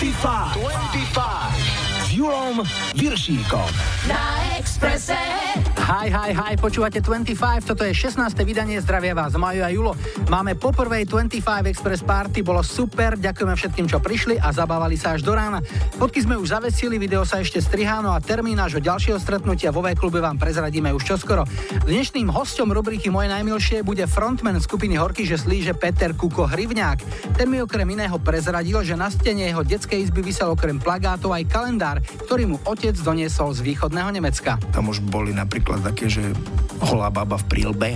25. 25. S Julom Viršíkom. Na Expresse. Hi, hi, hi, počúvate 25, toto je 16. vydanie, zdravia vás Majo a Julo. Máme po prvej 25 Express Party, bolo super, ďakujeme všetkým, čo prišli a zabávali sa až do rána. Fotky sme už zavesili, video sa ešte strihá, no a termín nášho ďalšieho stretnutia vo klube vám prezradíme už čoskoro. Dnešným hostom rubriky Moje najmilšie bude frontman skupiny Horky že slíže Peter Kuko Hrivňák. Ten mi okrem iného prezradil, že na stene jeho detskej izby vysel okrem plagátov aj kalendár, ktorý mu otec doniesol z východného Nemecka. Tam už boli napríklad také, že holá baba v prílbe,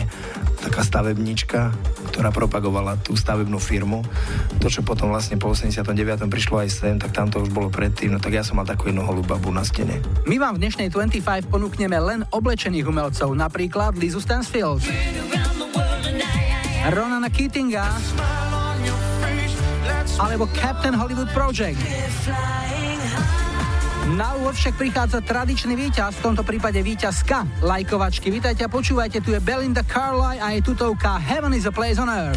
taká stavebnička, ktorá propagovala tú stavebnú firmu. To, čo potom vlastne po 89. prišlo aj sem, tak tam to už bolo predtým, no tak ja som mal takú jednu holú babu na stene. My vám v dnešnej 25 ponúkneme len oblečených umelcov, napríklad Lizu Stansfield, Ronana Keatinga, alebo Captain Hollywood Project. Na úvod však prichádza tradičný víťaz, v tomto prípade víťazka lajkovačky. Vítajte a počúvajte, tu je Belinda Carlisle a je tutovka Heaven is a place on earth.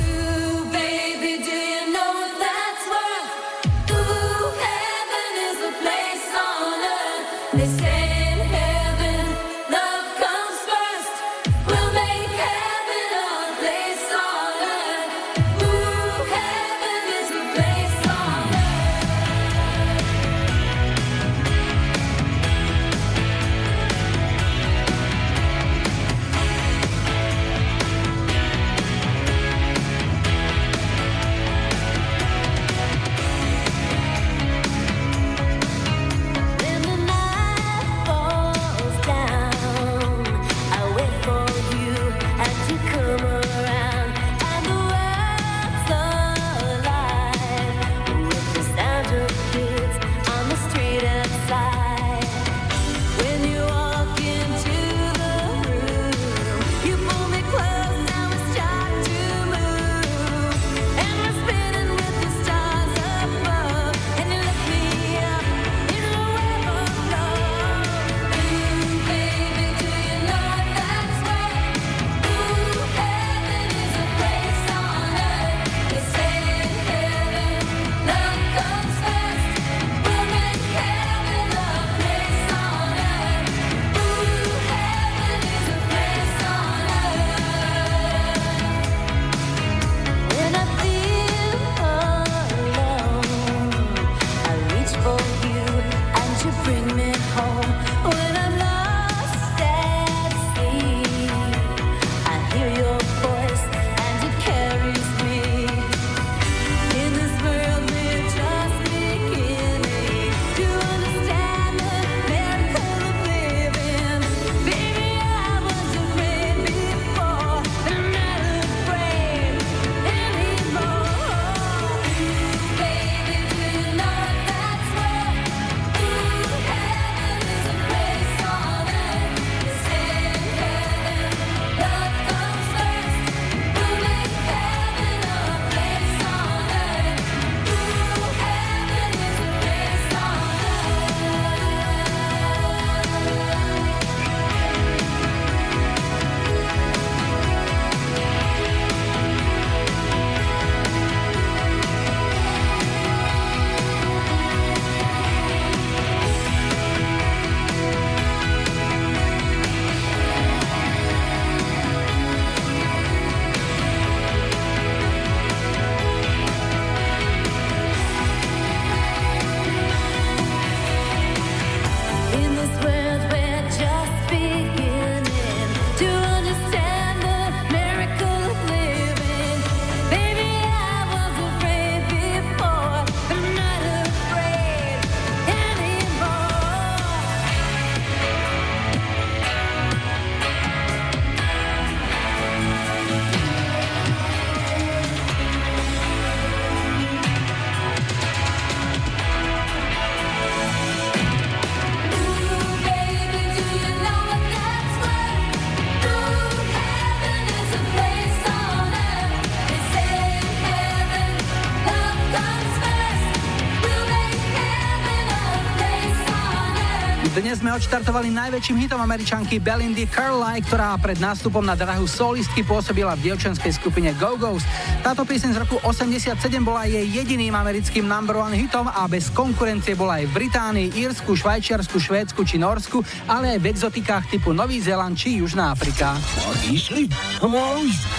Odštartovali najväčším hitom američanky Belindy Carly, ktorá pred nástupom na drahu solistky pôsobila v dievčenskej skupine Go-Go's. Táto pieseň z roku 87 bola jej jediným americkým number one hitom a bez konkurencie bola aj v Británii, Írsku, Švajčiarsku, Švédsku či Norsku, ale aj v exotikách typu Nový Zéland či Južná Afrika.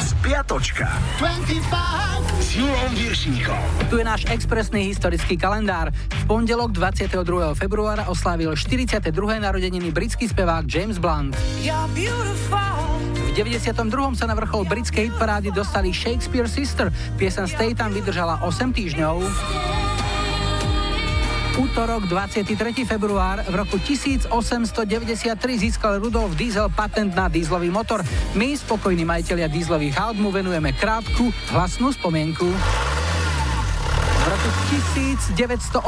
Spiatočka. 25 s Julom Viršíkom. Tu je náš expresný historický kalendár. V pondelok 22. februára oslávil 42. narodeniny britský spevák James Blunt. V 92. sa na vrchol britskej hitparády dostali Shakespeare Sister. Piesen Stay tam vydržala 8 týždňov útorok 23. február v roku 1893 získal Rudolf Diesel patent na dízlový motor. My, spokojní majiteľia dízlových aut, mu venujeme krátku, hlasnú spomienku. V roku 1985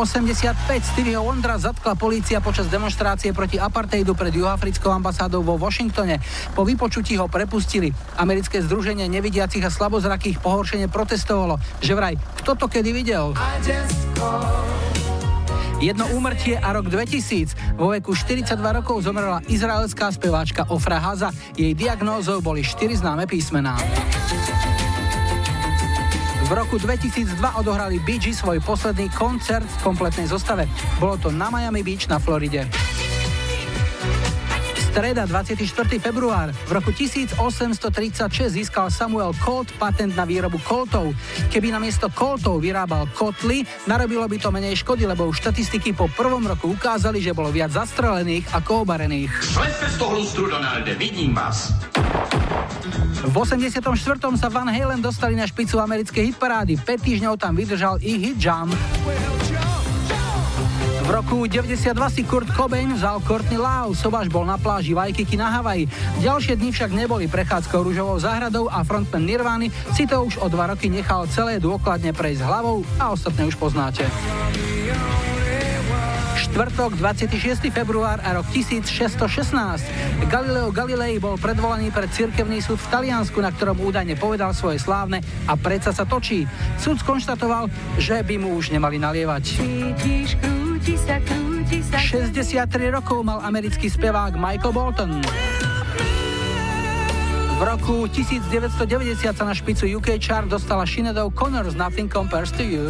Stevieho Wondra zatkla polícia počas demonstrácie proti apartheidu pred juhoafrickou ambasádou vo Washingtone. Po vypočutí ho prepustili. Americké združenie nevidiacich a slabozrakých pohoršenie protestovalo, že vraj, kto to kedy videl? Jedno úmrtie a rok 2000. Vo veku 42 rokov zomrela izraelská speváčka Ofra Haza. Jej diagnózou boli 4 známe písmená. V roku 2002 odohrali Bee svoj posledný koncert v kompletnej zostave. Bolo to na Miami Beach na Floride. Streda 24. február. V roku 1836 získal Samuel Colt patent na výrobu koltov. Keby namiesto koltov vyrábal kotly, narobilo by to menej škody, lebo už štatistiky po prvom roku ukázali, že bolo viac zastrelených ako obarených. Sledte z toho lustru, Donalde, vidím vás. V 84. sa Van Halen dostali na špicu americkej hitparády. 5 týždňov tam vydržal ich hit Jump. V roku 92 si Kurt Cobain vzal Courtney Love, Sobaš bol na pláži Waikiki na Havaji. Ďalšie dni však neboli prechádzkou rúžovou záhradou a frontman Nirvany si to už o dva roky nechal celé dôkladne prejsť hlavou a ostatné už poznáte štvrtok 26. február a rok 1616. Galileo Galilei bol predvolaný pred cirkevný súd v Taliansku, na ktorom údajne povedal svoje slávne a predsa sa točí. Súd skonštatoval, že by mu už nemali nalievať. 63 rokov mal americký spevák Michael Bolton. V roku 1990 sa na špicu UK chart dostala Sinead O'Connor z Nothing Compares to You.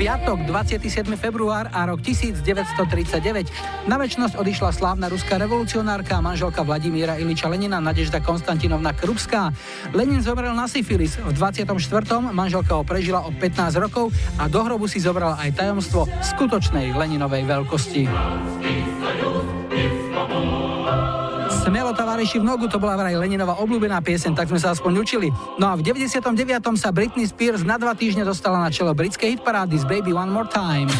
Piatok, 27. február a rok 1939. Na väčnosť odišla slávna ruská revolucionárka a manželka Vladimíra Iliča Lenina Nadežda Konstantinovna Krupská. Lenin zomrel na syfilis. V 24. manželka ho prežila o 15 rokov a do hrobu si zobrala aj tajomstvo skutočnej Leninovej veľkosti. Tovareši v nogu, to bola vraj Leninova obľúbená piesen, tak sme sa aspoň učili. No a v 99. sa Britney Spears na dva týždne dostala na čelo britskej hitparády z Baby One More Time.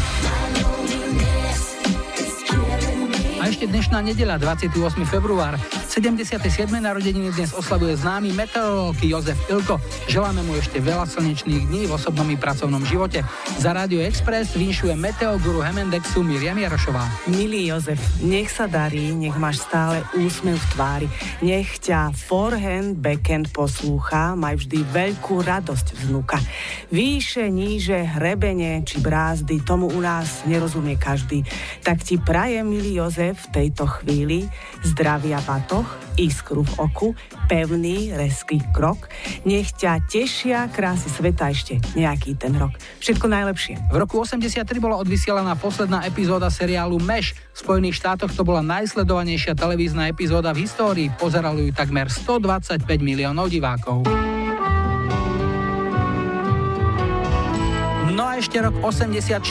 A ešte dnešná nedela, 28. február. 77. narodeniny dnes oslavuje známy meteorológ Jozef Ilko. Želáme mu ešte veľa slnečných dní v osobnom i pracovnom živote. Za Radio Express vinšuje meteoguru Hemendexu Miriam Jarošová. Milý Jozef, nech sa darí, nech máš stále úsmev v tvári. Nech ťa forehand, backhand poslúcha, maj vždy veľkú radosť vnúka. Výše, níže, hrebenie či brázdy, tomu u nás nerozumie každý. Tak ti prajem, milý Jozef, v tejto chvíli zdravia bato okoch, iskru v oku, pevný, reský krok. Nech ťa tešia krásy sveta ešte nejaký ten rok. Všetko najlepšie. V roku 83 bola odvysielaná posledná epizóda seriálu Meš. V Spojených štátoch to bola najsledovanejšia televízna epizóda v histórii. Pozerali ju takmer 125 miliónov divákov. Ešte rok 84.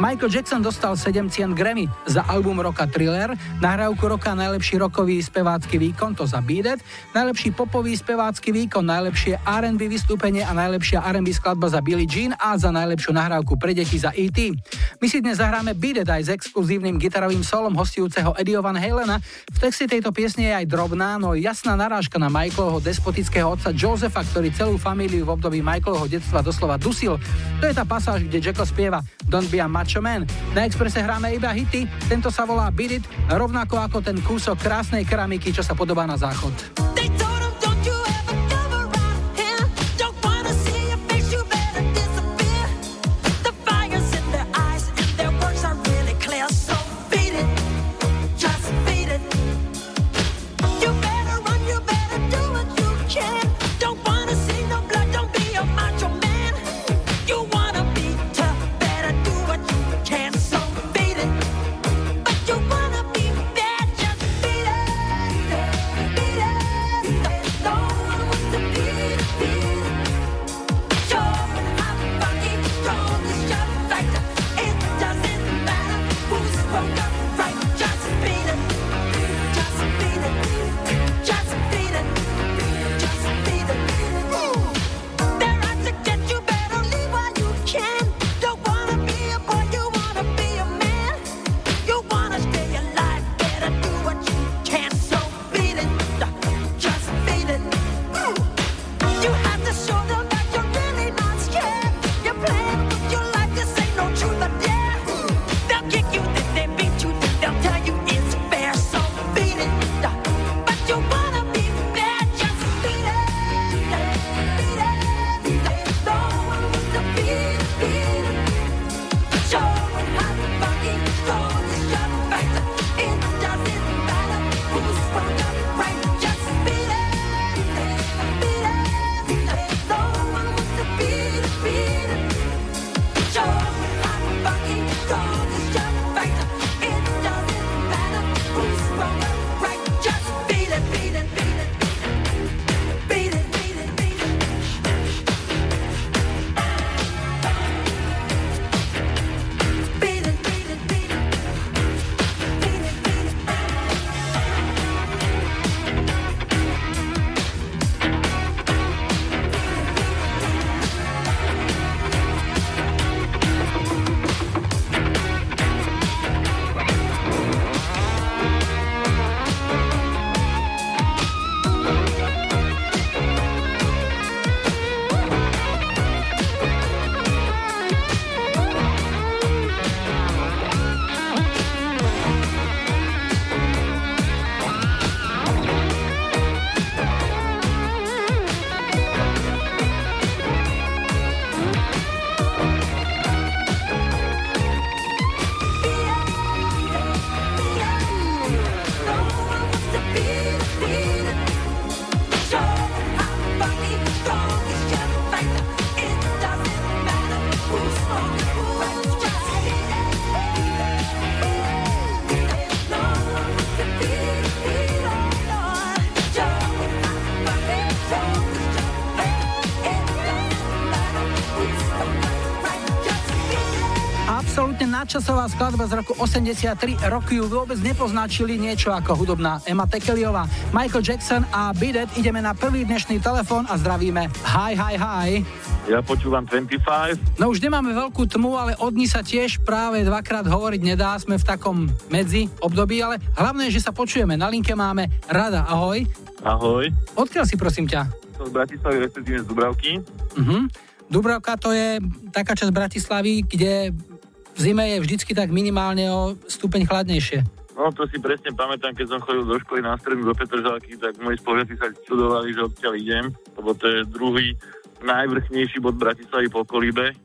Michael Jackson dostal 7 cien Grammy za album roka Thriller, nahrávku roka najlepší rokový spevácky výkon, to za Beat najlepší popový spevácky výkon, najlepšie R&B vystúpenie a najlepšia R&B skladba za Billie Jean a za najlepšiu nahrávku pre deti za E.T. My si dnes zahráme Beat aj s exkluzívnym gitarovým solom hostujúceho Eddie Van Halena. V texte tejto piesne je aj drobná, no jasná narážka na Michaelovho despotického otca Josefa, ktorý celú famíliu v období Michaelovho detstva doslova dusil. To je tá pasáž, kde Jacko spieva Don't be a macho man. Na Expresse hráme iba hity, tento sa volá Beat It, rovnako ako ten kúsok krásnej keramiky, čo sa podobá na záchod. Nadčasová skladba z roku 83. Roky ju vôbec nepoznačili niečo ako hudobná Emma Tekeliová. Michael Jackson a Bidet ideme na prvý dnešný telefón a zdravíme. Hi, hi, hi. Ja počúvam 25. No už nemáme veľkú tmu, ale od ní sa tiež práve dvakrát hovoriť nedá. Sme v takom medzi období, ale hlavné je, že sa počujeme. Na linke máme Rada. Ahoj. Ahoj. Odkiaľ si prosím ťa? Som z Bratislavy, respektíve z Dubravky. Uh-huh. Dubravka to je taká časť Bratislavy, kde v zime je vždycky tak minimálne o stupeň chladnejšie. No to si presne pamätám, keď som chodil do školy na strednú do Petržalky, tak moji spolužiaci sa čudovali, že odtiaľ idem, lebo to je druhý najvrchnejší bod Bratislavy po kolíbe,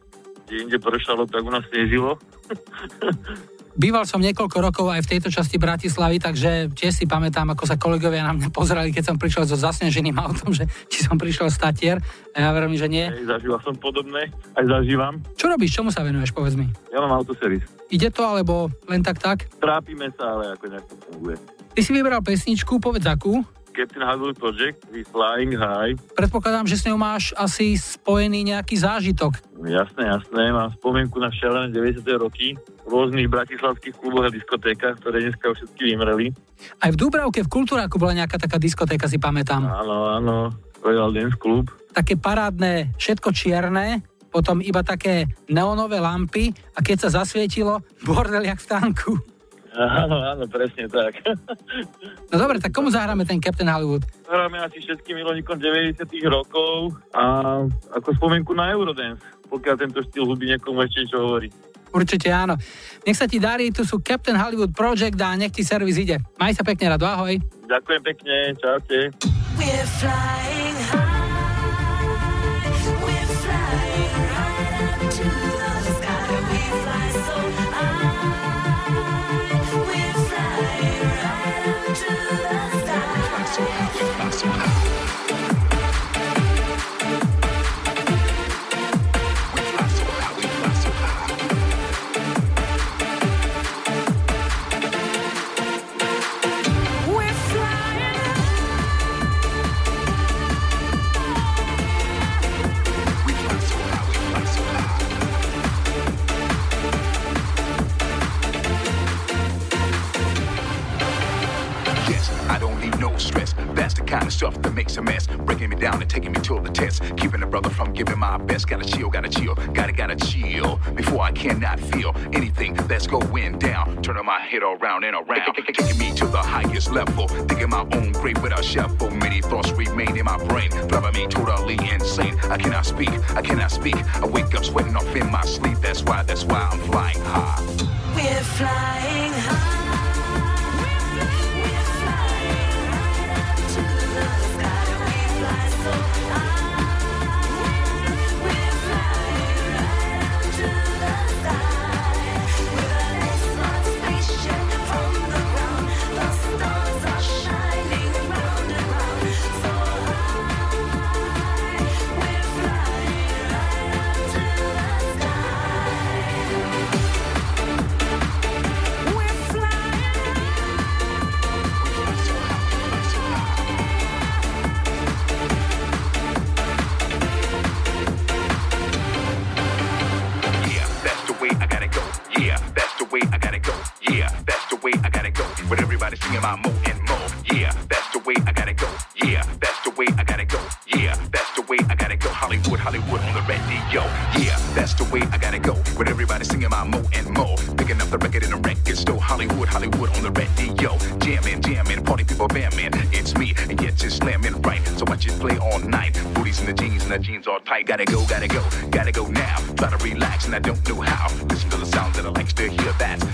kde inde pršalo, tak u nás snežilo. Býval som niekoľko rokov aj v tejto časti Bratislavy, takže tiež si pamätám, ako sa kolegovia na mňa pozerali, keď som prišiel so zasneženým autom, že či som prišiel z Tatier. A ja verím, že nie. Aj zažíval som podobné, aj zažívam. Čo robíš, čomu sa venuješ, povedz mi? Ja mám autoservis. Ide to, alebo len tak tak? Trápime sa, ale ako nejak to funguje. Ty si vybral pesničku, povedz akú? Captain Hollywood Project with Flying High. Predpokladám, že s ňou máš asi spojený nejaký zážitok. Jasné, jasné. Mám spomienku na šialené 90. roky v rôznych bratislavských kluboch a diskotékach, ktoré dneska už všetky vymreli. Aj v Dúbravke, v Kultúráku bola nejaká taká diskotéka, si pamätám. Áno, áno. Royal Dance Club. Také parádne, všetko čierne, potom iba také neonové lampy a keď sa zasvietilo, bordel jak v tanku. Áno, áno, presne tak. No dobre, tak komu zahráme ten Captain Hollywood? Hráme asi všetkým milovníkom 90 rokov a ako spomienku na Eurodance, pokiaľ tento štýl hudby niekomu ešte niečo hovorí. Určite áno. Nech sa ti darí, tu sú Captain Hollywood Project a nech ti servis ide. Maj sa pekne, Rado, ahoj. Ďakujem pekne, čaute. We're flying high. Kind of stuff that makes a mess. Breaking me down and taking me to the test. Keeping a brother from giving my best. Gotta chill, gotta chill, gotta, gotta chill. Before I cannot feel anything that's going down. Turning my head around and around. Taking me to the highest level. Thinking my own grave without shuffle. Many thoughts remain in my brain. Driving me totally insane. I cannot speak, I cannot speak. I wake up sweating off in my sleep. That's why, that's why I'm flying high. We're flying high. Singing my more and more. Yeah, that's the way I gotta go. Yeah, that's the way I gotta go. Yeah, that's the way I gotta go. Hollywood, Hollywood on the radio. Yeah, that's the way I gotta go. With everybody singing my mo and mo. Picking up the record in the record store. Hollywood, Hollywood on the radio. Jamming, jamming, party people bamming. It's me, and yet just slamming right. So watch it play all night. Booties in the jeans, and the jeans all tight. Gotta go, gotta go, gotta go now. Try to relax, and I don't know how. Listen to the sound that I like to hear. That's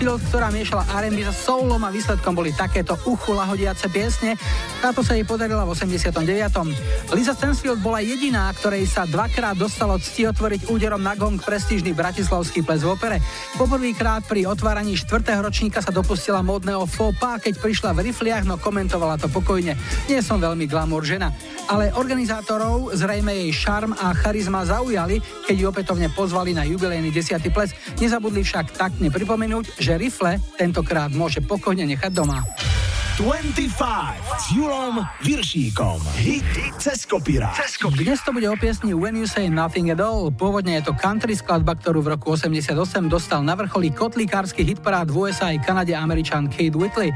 Lisa Stansfield, ktorá miešala R&B so soulom a výsledkom boli takéto uchu lahodiace piesne. Táto sa jej podarila v 89. Lisa Stansfield bola jediná, ktorej sa dvakrát dostalo cti otvoriť úderom na gong prestížny bratislavský ples v opere. Poprvýkrát pri otváraní 4. ročníka sa dopustila módneho faux pas, keď prišla v rifliach, no komentovala to pokojne. Nie som veľmi glamour žena ale organizátorov zrejme jej šarm a charizma zaujali, keď ju opätovne pozvali na jubilejný 10. ples. Nezabudli však taktne pripomenúť, že rifle tentokrát môže pokojne nechať doma. 25 s Julom Viršíkom. Hit cez kopírák. Dnes to bude o piesni When You Say Nothing at All. Pôvodne je to country skladba, ktorú v roku 88 dostal na vrcholí kotlikársky hitparád v USA aj Kanade Američan Kate Whitley.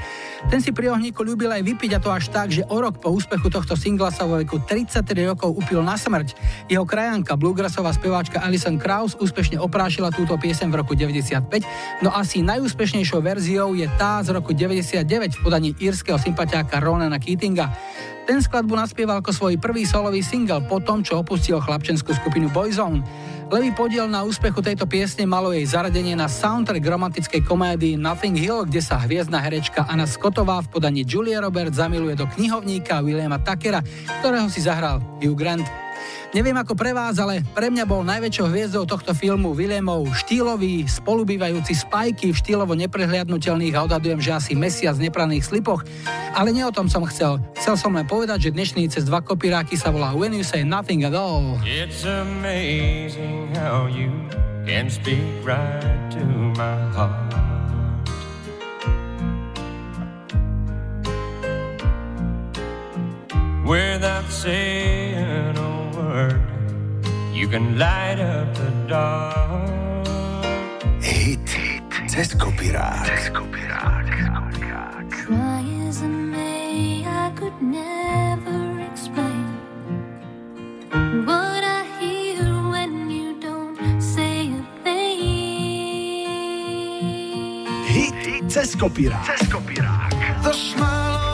Ten si pri ohníku ľúbil aj vypiť a to až tak, že o rok po úspechu tohto singla sa vo veku 33 rokov upil na smrť. Jeho krajanka, bluegrassová speváčka Alison Krauss úspešne oprášila túto piesem v roku 95, no asi najúspešnejšou verziou je tá z roku 99 v podaní írskeho sympatiáka Ronana Keatinga. Ten skladbu naspieval ako svoj prvý solový single po tom, čo opustil chlapčenskú skupinu Boyzone. Levý podiel na úspechu tejto piesne malo jej zaradenie na soundtrack romantickej komédii Nothing Hill, kde sa hviezdna herečka Anna Scottová v podaní Julia Roberts zamiluje do knihovníka Williama Takera, ktorého si zahral Hugh Grant. Neviem ako pre vás, ale pre mňa bol najväčšou hviezdou tohto filmu Williamov štýlový, spolubývajúci spajky v štýlovo neprehliadnutelných a odhadujem, že asi mesiac nepraných slipoch. Ale nie o tom som chcel. Chcel som len povedať, že dnešný cez dva kopíráky sa volá When You Say Nothing at All. It's amazing how you can speak right to my heart. Without saying you can light up the dark. Hit, cez kopirák. Try as I may, I could never explain what I hear when you don't say a thing. Hit, hit cez kopirák. Cez kopirák. The smile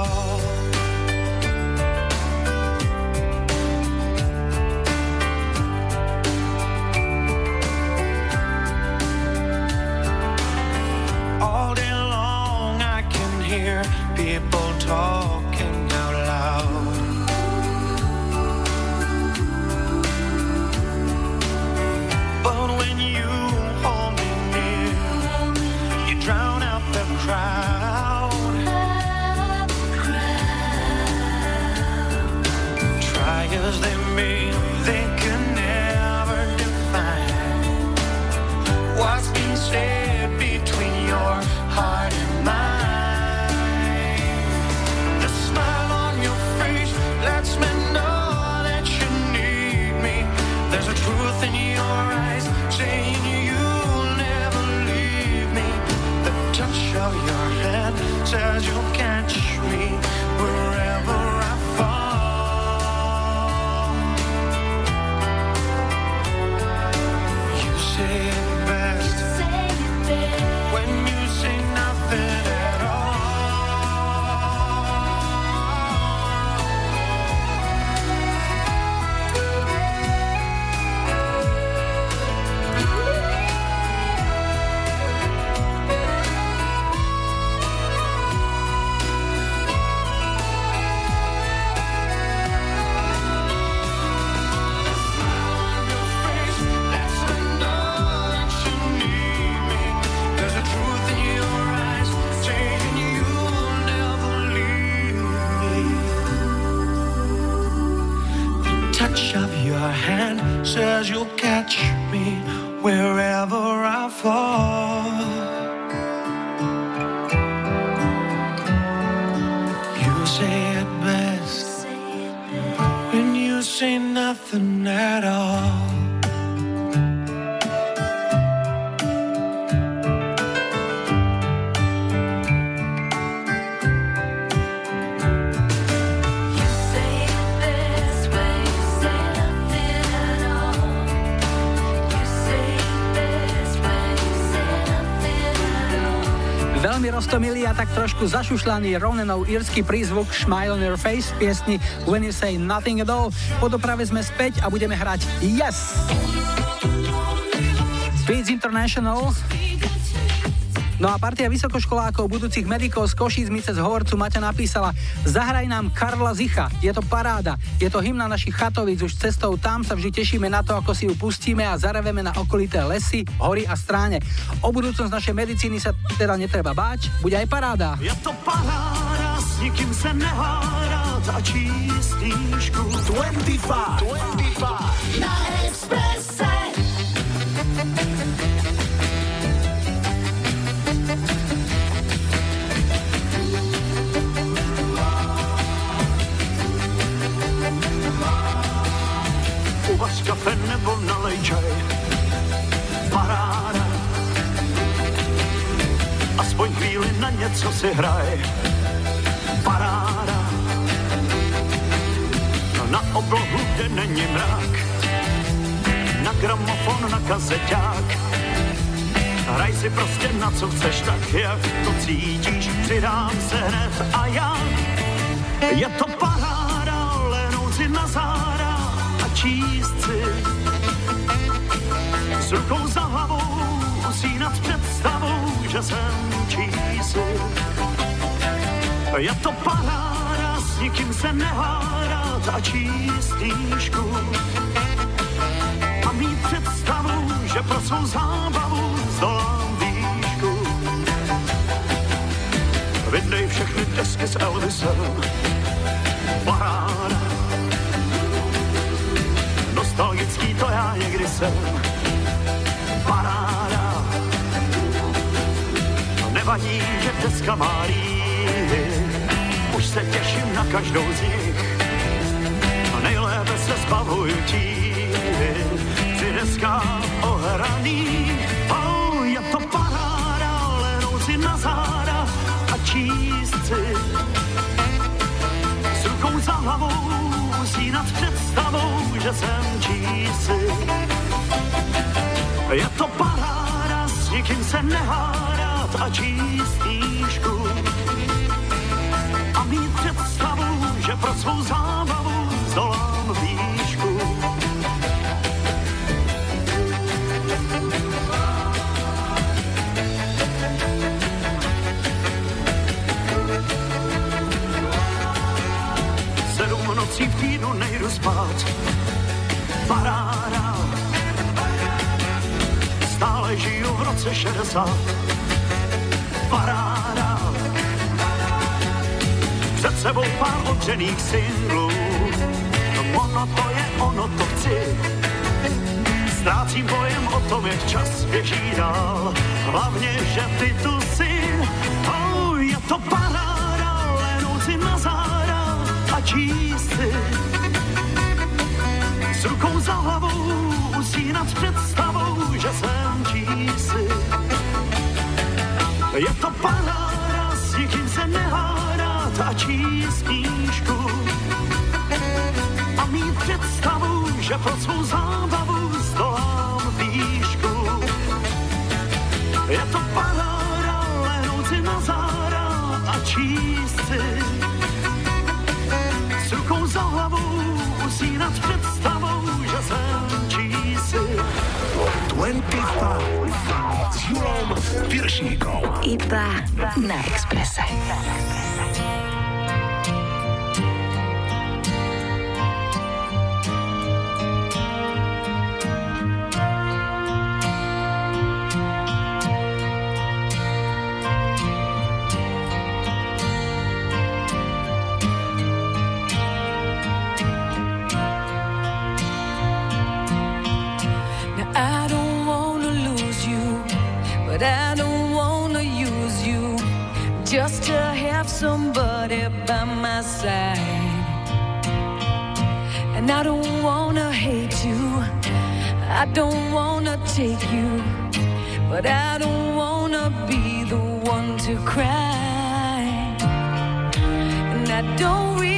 Milí a tak trošku zašušľaný Ronenov írsky prízvuk Smile on your face v piesni When you say nothing at all. Po doprave sme späť a budeme hrať Yes! Beats International No a partia vysokoškolákov budúcich medikov z Košíc mi cez hovorcu Maťa napísala Zahraj nám Karla Zicha, je to paráda, je to hymna našich chatovíc, už cestou tam sa vždy tešíme na to, ako si ju pustíme a zareveme na okolité lesy, hory a stráne. O budúcnosť našej medicíny sa teda netreba báť, bude aj paráda. Je to paráda, s nikým sa nehádať a číst 25, 25 na Expresse. Co si hraj. Paráda. Na oblohu, kde není mrak. Na gramofon, na kazeťák. Hraj si prostě na co chceš, tak jak to cítíš. Přidám se hned a já. Je to paráda, lehnout si na záda a číst si. S rukou za hlavou usínat představou, že jsem čísi. Je to paráda, s nikým se nehádat a číst knížku. A mít představu, že pro svou zábavu zdolám výšku. Vydej všechny desky s Elvisem. Paráda. Nostalgický to já někdy jsem. Nevadí, že deska má líhy. Už se těším na každou z nich. A nejlépe se zbavuju tíhy. Při deskách ohraný. Oh, je to paráda, lehnout si na záda a číst si s rukou za hlavou usínat představou, že jsem čísi. Je to paráda, s nikým se nehádat a číst knížku. A mít představu, že pro svou zábavu zdolám výšku. Sedm nocí v týdnu nejdu spát. Paráda. Stále žiju v roce 60. sebou pár odřených singlů. Ono to je, ono to chci. Ztrácím pojem o tom, jak čas běží dál. Hlavně, že ty tu jsi. Oh, je to paráda, lehnout si na záda a číst si. S rukou za hlavou usínat představou, že jsem čísi. Je to paráda, s nikým se nehádat a číst knížku. A mít představu, že pro svou zábavu zdolám výšku. Je to paráda, lehnout si na záda a číst si. S rukou za hlavou usínat představou, že jsem čísi. 25 s Julom Piršíkom. Iba na Exprese. Now side. And I don't wanna hate you, I don't wanna take you, but I don't wanna be the one to cry. And I don't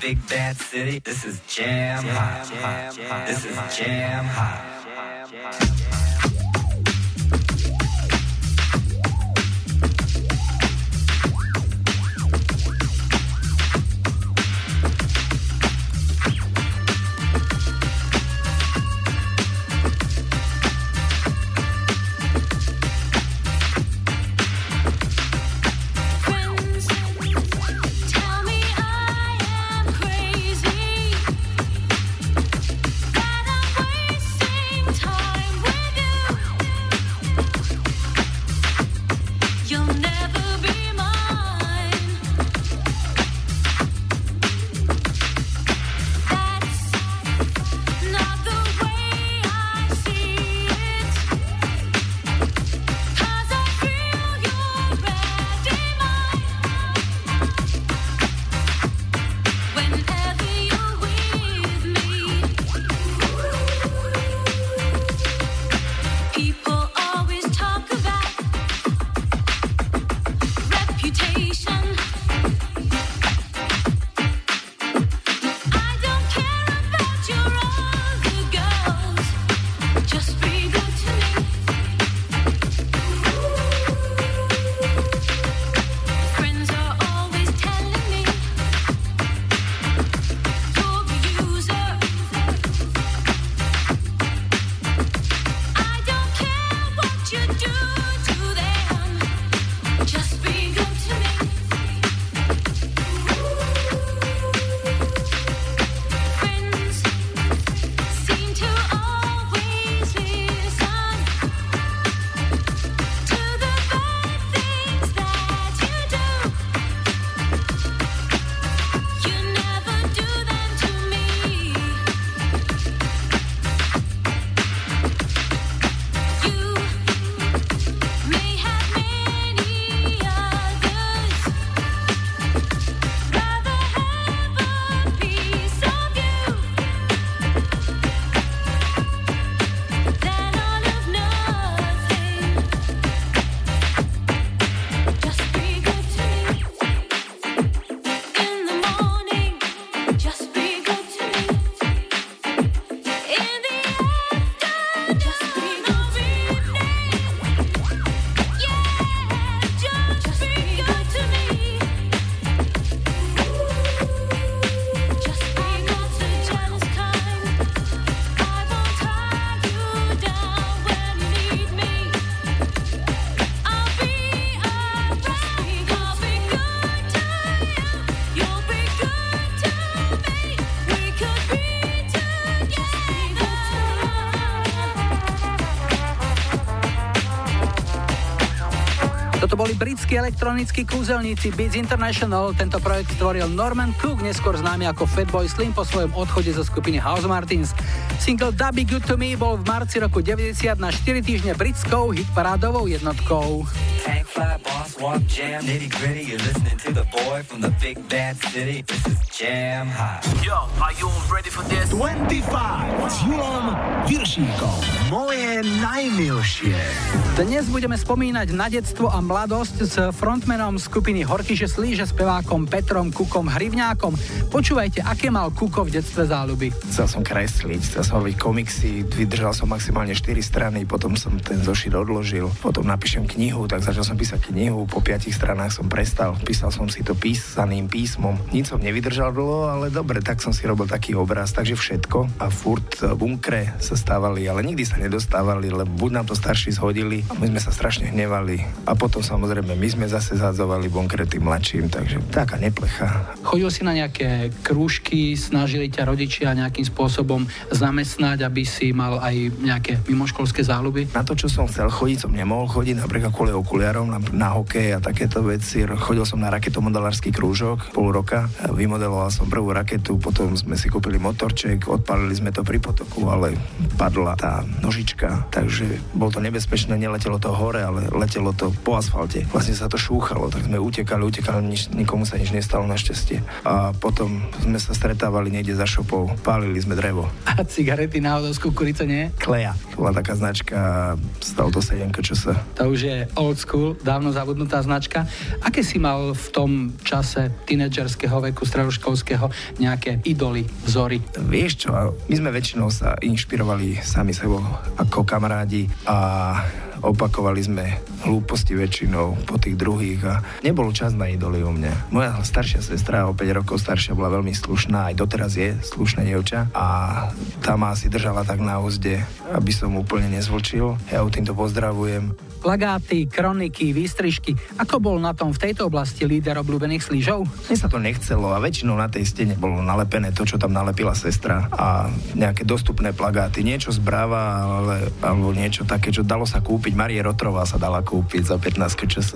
big bad city. This is jam, hot. This is jam hot. Britskí elektronickí kúzelníci Beats International. Tento projekt stvoril Norman Cook, neskôr známy ako Fatboy Slim po svojom odchode zo skupiny House Martins. Single Be Good To Me bol v marci roku 90 na 4 týždne britskou hitparádovou jednotkou. Tank fly, boss walk, jam, nitty gritty. You're listening to the boy from the big bad city. This is jam hot. Yo, are you ready for this? 25 s Julom Piršíkom. Moje najmilšie. Dnes budeme spomínať na detstvo a mladosť s frontmanom skupiny Horkyše Slíže, spevákom Petrom Kukom Hrivňákom. Počúvajte, aké mal Kuko v detstve záľuby. Chcel som kresliť, chcel som robiť komiksy, vydržal som maximálne 4 strany, potom som ten zošit odložil, potom napíšem knihu, tak začal som písať knihu, po 5 stranách som prestal, písal som si to písaným písmom, nič som nevydržal, nedopadlo, ale dobre, tak som si robil taký obraz, takže všetko a furt bunkre sa stávali, ale nikdy sa nedostávali, lebo buď nám to starší zhodili a my sme sa strašne hnevali a potom samozrejme my sme zase zadzovali tým mladším, takže taká neplecha. Chodil si na nejaké krúžky, snažili ťa rodičia nejakým spôsobom zamestnať, aby si mal aj nejaké mimoškolské záľuby? Na to, čo som chcel chodiť, som nemohol chodiť napríklad kvôli okuliarom na, na hokej a takéto veci. Chodil som na raketomodelársky krúžok pol roka, vymodeloval som prvú raketu, potom sme si kúpili motorček, odpalili sme to pri potoku, ale padla tá nožička, takže bolo to nebezpečné, neletelo to hore, ale letelo to po asfalte. Vlastne sa to šúchalo, tak sme utekali, utekali, nič, nikomu sa nič nestalo našťastie. A potom sme sa stretávali niekde za šopou, pálili sme drevo. A cigarety náhodou z kukurice nie? Kleja. Bola taká značka, stalo to 7 sa. To už je old school, dávno zabudnutá značka. Aké si mal v tom čase tínedžerského veku, stredoškolského nejaké idoly, vzory? Vieš čo, my sme väčšinou sa inšpirovali sami sebou ako kamarádi a opakovali sme hlúposti väčšinou po tých druhých a nebol čas na idoly u mňa. Moja staršia sestra, o 5 rokov staršia, bola veľmi slušná, aj doteraz je slušná dievča a tá ma asi držala tak na úzde, aby som úplne nezvlčil. Ja ju týmto pozdravujem plagáty, kroniky, výstrižky. Ako bol na tom v tejto oblasti líder obľúbených slížov? Mne sa to nechcelo a väčšinou na tej stene bolo nalepené to, čo tam nalepila sestra a nejaké dostupné plagáty, niečo z Brava, ale, alebo niečo také, čo dalo sa kúpiť. Marie Rotrová sa dala kúpiť za 15 čas.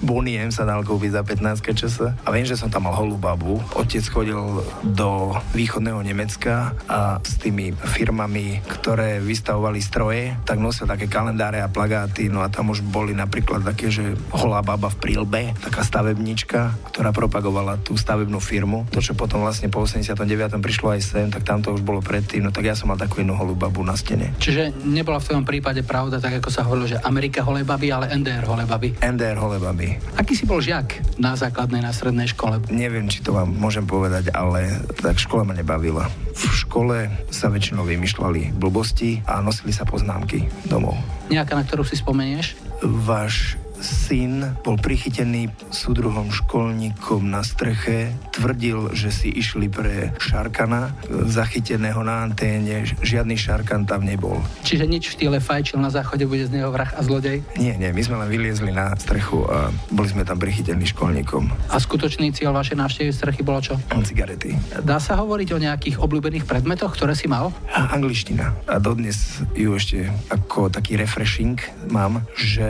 Boniem sa dal kúpiť za 15 čas. A viem, že som tam mal holú babu. Otec chodil do východného Nemecka a s tými firmami, ktoré vystavovali stroje, tak nosil také kalendáre a plagáty no a tam už boli napríklad také, že holá baba v prílbe, taká stavebnička, ktorá propagovala tú stavebnú firmu. To, čo potom vlastne po 89. prišlo aj sem, tak tam to už bolo predtým, no tak ja som mal takú jednu holú na stene. Čiže nebola v tom prípade pravda, tak ako sa hovorilo, že Amerika holé baby, ale NDR holé baby. NDR holé baby. Aký si bol žiak na základnej, na strednej škole? Neviem, či to vám môžem povedať, ale tak škola ma nebavila. V škole sa väčšinou vymýšľali blbosti a nosili sa poznámky domov. Nejaká, na ktorú si spomenieš? Váš syn bol prichytený súdruhom školníkom na streche, tvrdil, že si išli pre Šarkana, zachyteného na anténe, žiadny Šarkan tam nebol. Čiže nič v štýle fajčil na záchode, bude z neho vrah a zlodej? Nie, nie, my sme len vyliezli na strechu a boli sme tam prichytení školníkom. A skutočný cieľ vašej návštevy strechy bolo čo? Cigarety. Dá sa hovoriť o nejakých obľúbených predmetoch, ktoré si mal? A angličtina. A dodnes ju ešte ako taký refreshing mám, že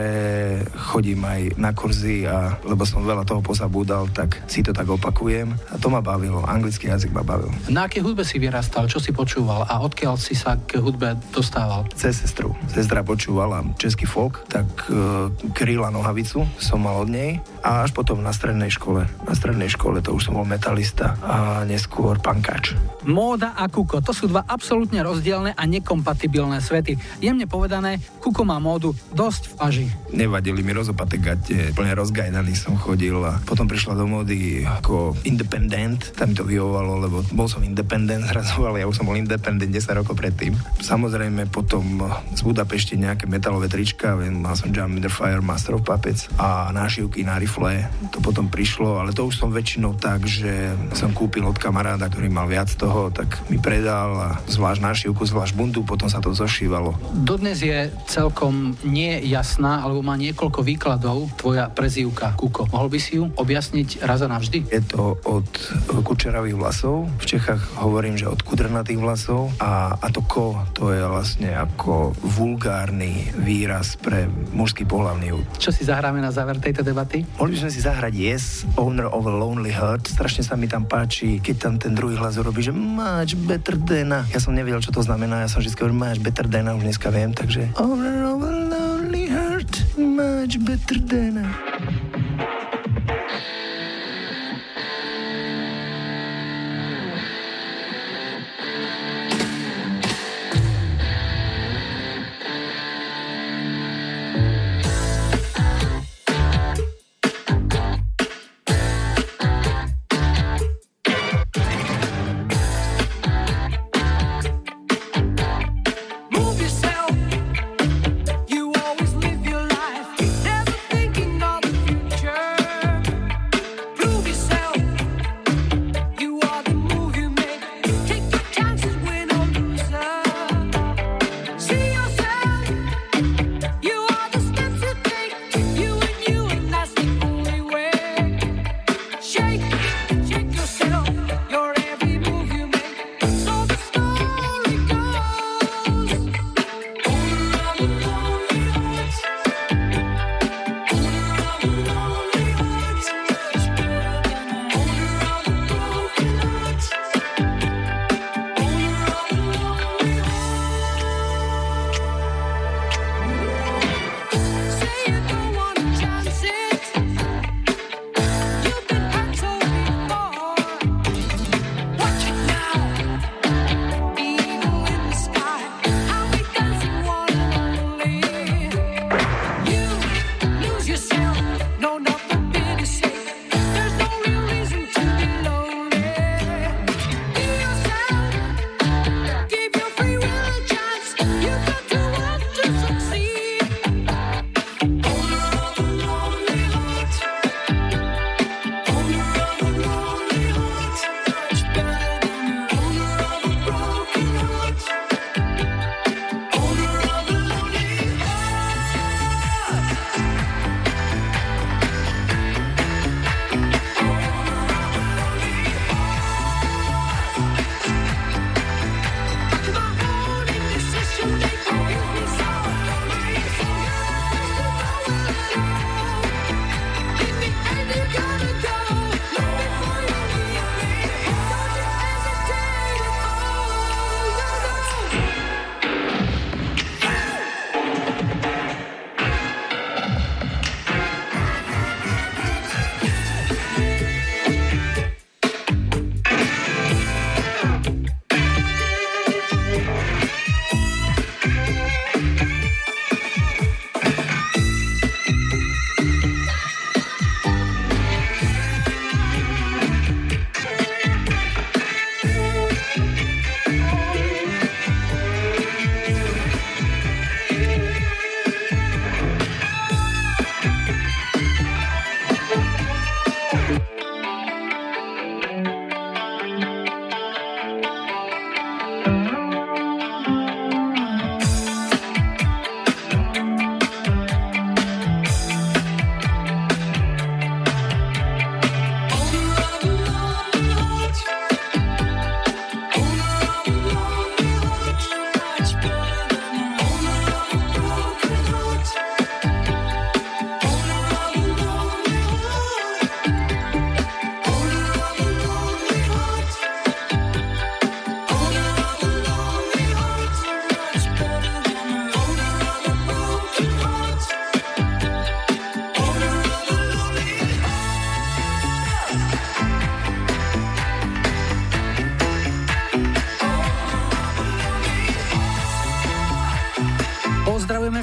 chodím aj na kurzy a lebo som veľa toho pozabúdal, tak si to tak opakujem a to ma bavilo, anglický jazyk ma bavil. Na aké hudbe si vyrastal, čo si počúval a odkiaľ si sa k hudbe dostával? Cez sestru. Sestra počúvala český folk, tak uh, Kryla Nohavicu som mal od nej a až potom na strednej škole. Na strednej škole to už som bol metalista a neskôr pankáč. Móda a Kuko, to sú dva absolútne rozdielne a nekompatibilné svety. Jemne povedané, Kuko má módu dosť v paži. Nevadili mi rozopaté gate, plne rozgajdaný som chodil a potom prišla do módy ako independent, tam to vyhovovalo, lebo bol som independent zrazu, ale ja už som bol independent 10 rokov predtým. Samozrejme potom z Budapešti nejaké metalové trička, mal som Jam in the Fire, Master of Puppets a nášivky na rifle, to potom prišlo, ale to už som väčšinou tak, že som kúpil od kamaráda, ktorý mal viac toho, tak mi predal a zvlášť nášivku, zvlášť bundu, potom sa to zošívalo. Dodnes je celkom nejasná, alebo má niekoľko výkladov tvoja prezývka Kuko. Mohol by si ju objasniť raz a navždy? Je to od kučeravých vlasov. V Čechách hovorím, že od kudrnatých vlasov a, a to ko, to je vlastne ako vulgárny výraz pre mužský pohľavný úd. Čo si zahráme na záver tejto debaty? Mohli by sme si zahrať Yes, Owner of a Lonely Heart. Strašne sa mi tam páči, keď tam ten druhý hlas robí, že much better than. Ja som nevedel, čo to znamená, ja som vždy hovoril much better than a, už dneska viem, takže Owner of a Lonely Heart, much better than a.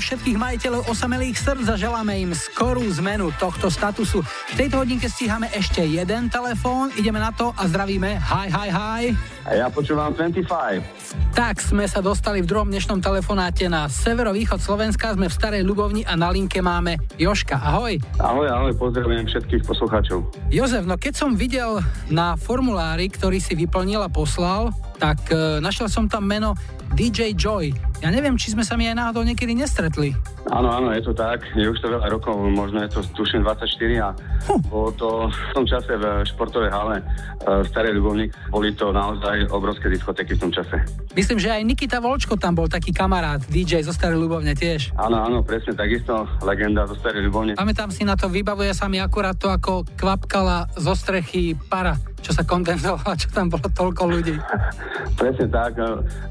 všetkých majiteľov osamelých srdc a želáme im skorú zmenu tohto statusu. V tejto hodinke stíhame ešte jeden telefón, ideme na to a zdravíme. Hi, hi, hi. A ja počúvam 25. Tak sme sa dostali v druhom dnešnom telefonáte na severovýchod Slovenska, sme v Starej Ľubovni a na linke máme Joška. Ahoj. Ahoj, ahoj, pozdravujem všetkých poslucháčov. Jozef, no keď som videl na formulári, ktorý si vyplnil a poslal, tak e, našiel som tam meno DJ Joy. Ja neviem, či sme sa mi aj náhodou niekedy nestretli. Áno, áno, je to tak. Je už to veľa rokov, možno je to tuším 24 a huh. bolo to v tom čase v športovej hale uh, Starý Ľubovník. Boli to naozaj obrovské diskotéky v tom čase. Myslím, že aj Nikita Volčko tam bol taký kamarát, DJ zo Starej Ľubovne tiež. Áno, áno, presne takisto, legenda zo Starej Ľubovne. Pamätám si na to, vybavuje sa mi akurát to, ako kvapkala zo strechy para čo sa kondenzovala, čo tam bolo toľko ľudí. Presne tak,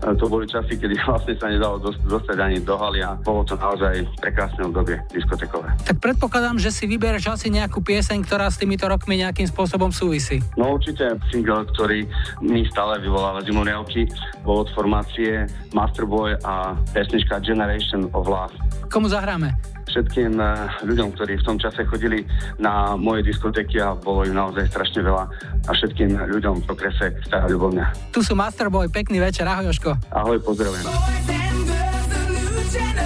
to boli časy, kedy vlastne sa nedalo dostať ani do haly a bolo to naozaj prekrásne obdobie diskotekové. Tak predpokladám, že si vybereš asi nejakú pieseň, ktorá s týmito rokmi nejakým spôsobom súvisí. No určite single, ktorý mi stále vyvoláva zimoriavky, bol od formácie Masterboy a pesnička Generation of Love. Komu zahráme? Všetkým eh, ľuďom, ktorí v tom čase chodili na moje diskotéky a bolo im naozaj strašne veľa a všetkým ľuďom v okrese Stará Ľubovňa. Tu sú Masterboy, pekný večer, ahoj Joško. Ahoj, pozdravujem. Celebration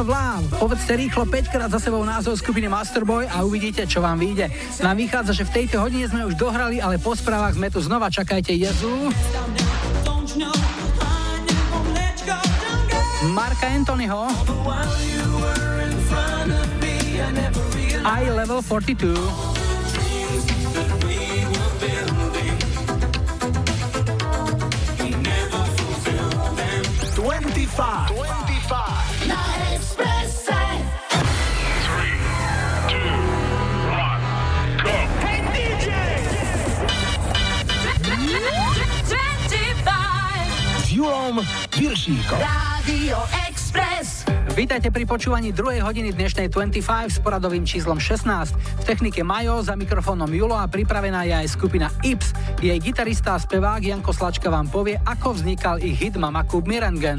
of Love. Povedzte rýchlo 5 krát za sebou názov skupiny Masterboy a uvidíte, čo vám vyjde. Nám vychádza, že v tejto hodine sme už dohrali, ale po správach sme tu znova. Čakajte Jezu. Marka Anthonyho. I Level 42. Viršíkom. Rádio Express. Vítajte pri počúvaní druhej hodiny dnešnej 25 s poradovým číslom 16. V technike Majo, za mikrofónom Julo a pripravená je aj skupina Ips. Jej gitarista a spevák Janko Slačka vám povie, ako vznikal ich hit Mama Kub Mirengen.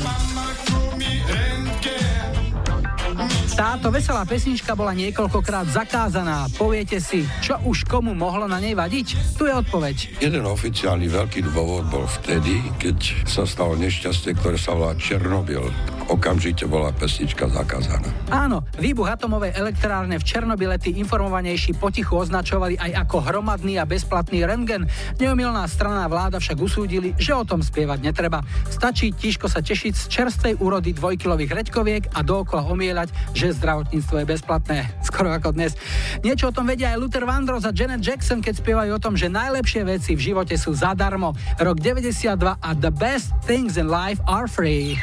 Veselá pesnička bola niekoľkokrát zakázaná. Poviete si, čo už komu mohlo na nej vadiť? Tu je odpoveď. Jeden oficiálny veľký dôvod bol vtedy, keď sa stalo nešťastie, ktoré sa volá Černobyl okamžite bola pesnička zakázaná. Áno, výbuch atomovej elektrárne v Černobyle tí informovanejší potichu označovali aj ako hromadný a bezplatný rengen. Neomilná strana vláda však usúdili, že o tom spievať netreba. Stačí tiško sa tešiť z čerstvej úrody dvojkilových reďkoviek a dookola omieľať, že zdravotníctvo je bezplatné. Skoro ako dnes. Niečo o tom vedia aj Luther Vandross a Janet Jackson, keď spievajú o tom, že najlepšie veci v živote sú zadarmo. Rok 92 a The Best Things in Life are Free.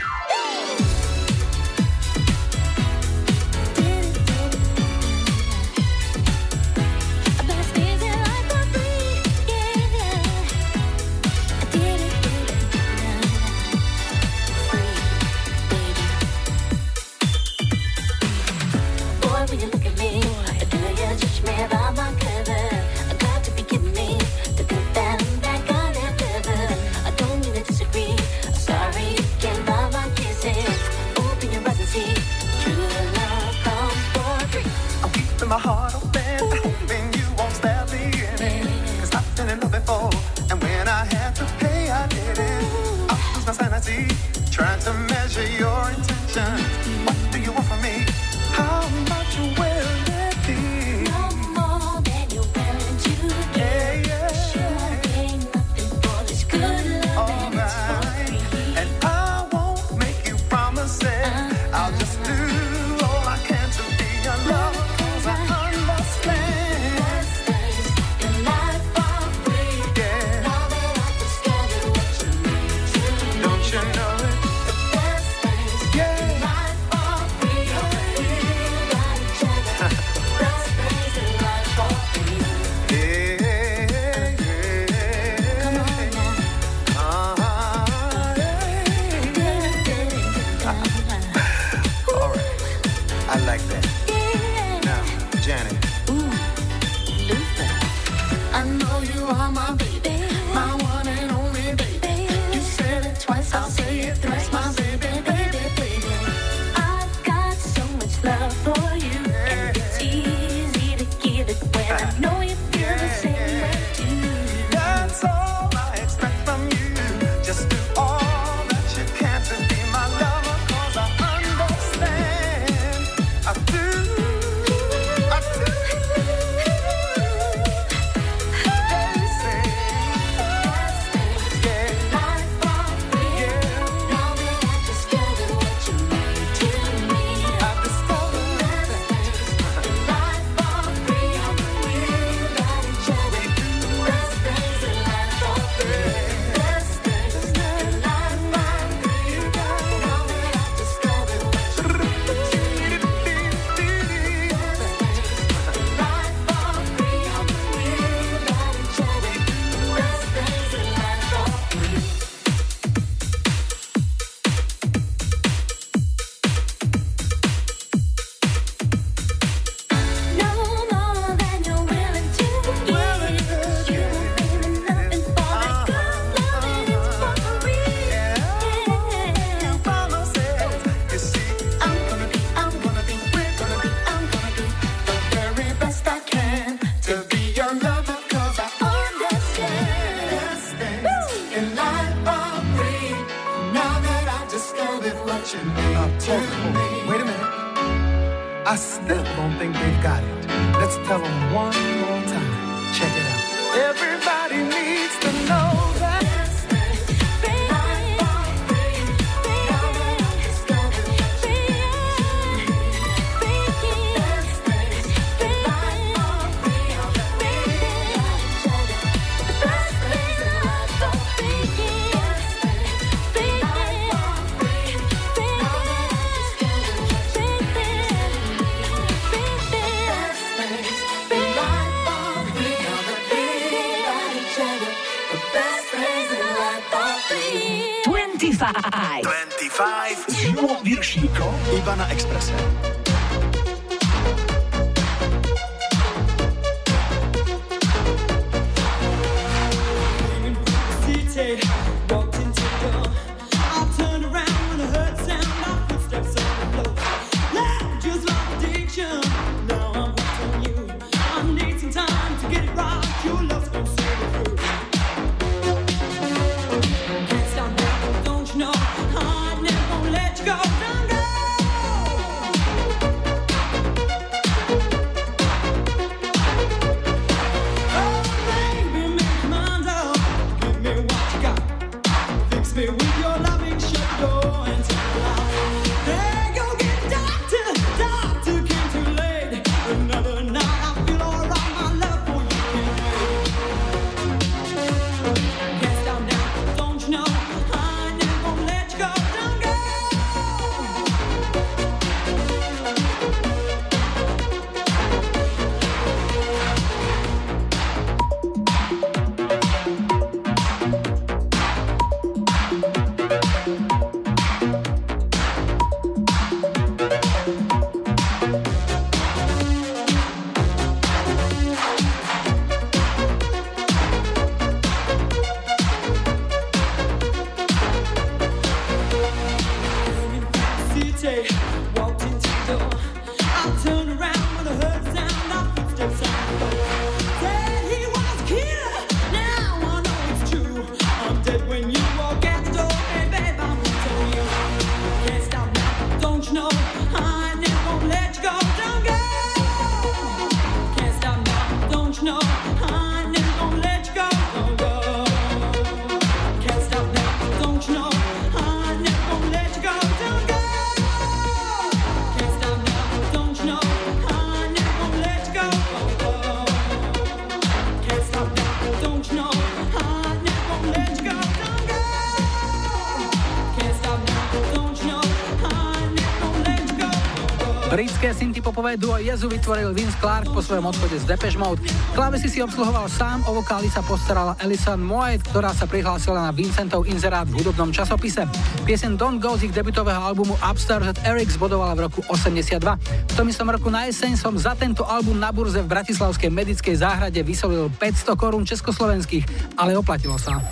Synthpopové duo Jezu vytvoril Vince Clark po svojom odchode z Depeche Mode. Klávesy si obsluhoval sám, o vokály sa postarala Alison Moed, ktorá sa prihlásila na Vincentov inzerát v hudobnom časopise. Piesen Don't Go z ich debutového albumu Upstairs at Eric's bodovala v roku 82. V tom istom roku na jeseň som za tento album na burze v Bratislavskej medickej záhrade vysolil 500 korún československých, ale oplatilo sa.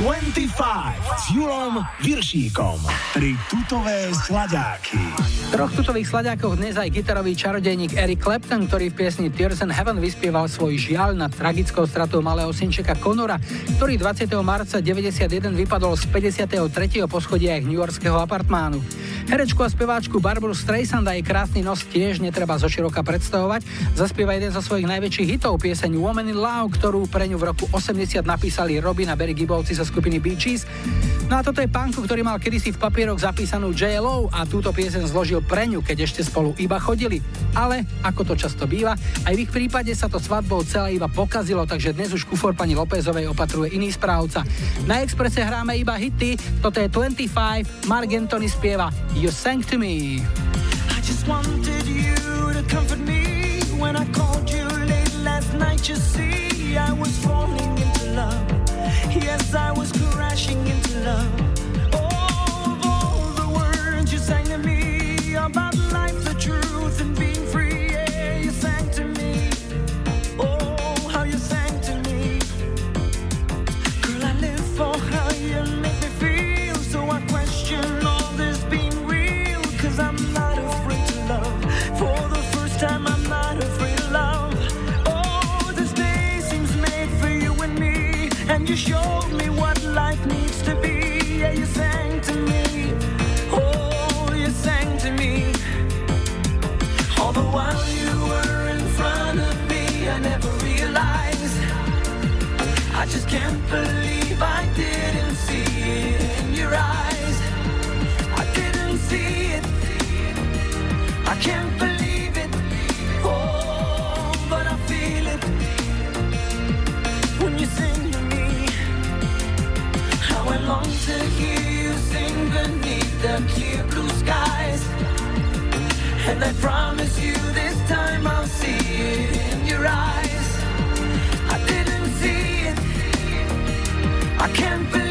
25 s Julom Viršíkom. Tri tutové sladáky. V troch tutových sladiakoch dnes aj gitarový čarodejník Eric Clapton, ktorý v piesni Tears in Heaven vyspieval svoj žiaľ nad tragickou stratou malého synčeka Conora, ktorý 20. marca 91 vypadol z 53. poschodia ich newyorského apartmánu. Herečku a speváčku Barbara Streisand a krásny nos tiež netreba zoširoka predstavovať. Zaspieva jeden zo svojich najväčších hitov, pieseň Woman in Love, ktorú pre ňu v roku 80 napísali Robin a Barry Gibbovci zo skupiny Bee Gees. No a toto je panku, ktorý mal kedysi v papieroch zapísanú JLO a túto piesen zložil pre ňu, keď ešte spolu iba chodili. Ale, ako to často býva, aj v ich prípade sa to svadbou celé iba pokazilo, takže dnes už kufor pani Lópezovej opatruje iný správca. Na Exprese hráme iba hity, toto je 25, Mark Anthony spieva You Sang To Me. I just wanted you to comfort me when I called you late last night. You see, I was falling into love. Yes, I was crashing into love. I just can't believe I didn't see it in your eyes. I didn't see it. I can't believe it. Oh, but I feel it when you sing to me. How I long to hear you sing beneath the clear blue skies. And I promise you this time I'll see it in your eyes. I can't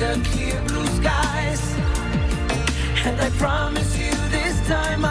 The clear blue skies. And I promise you this time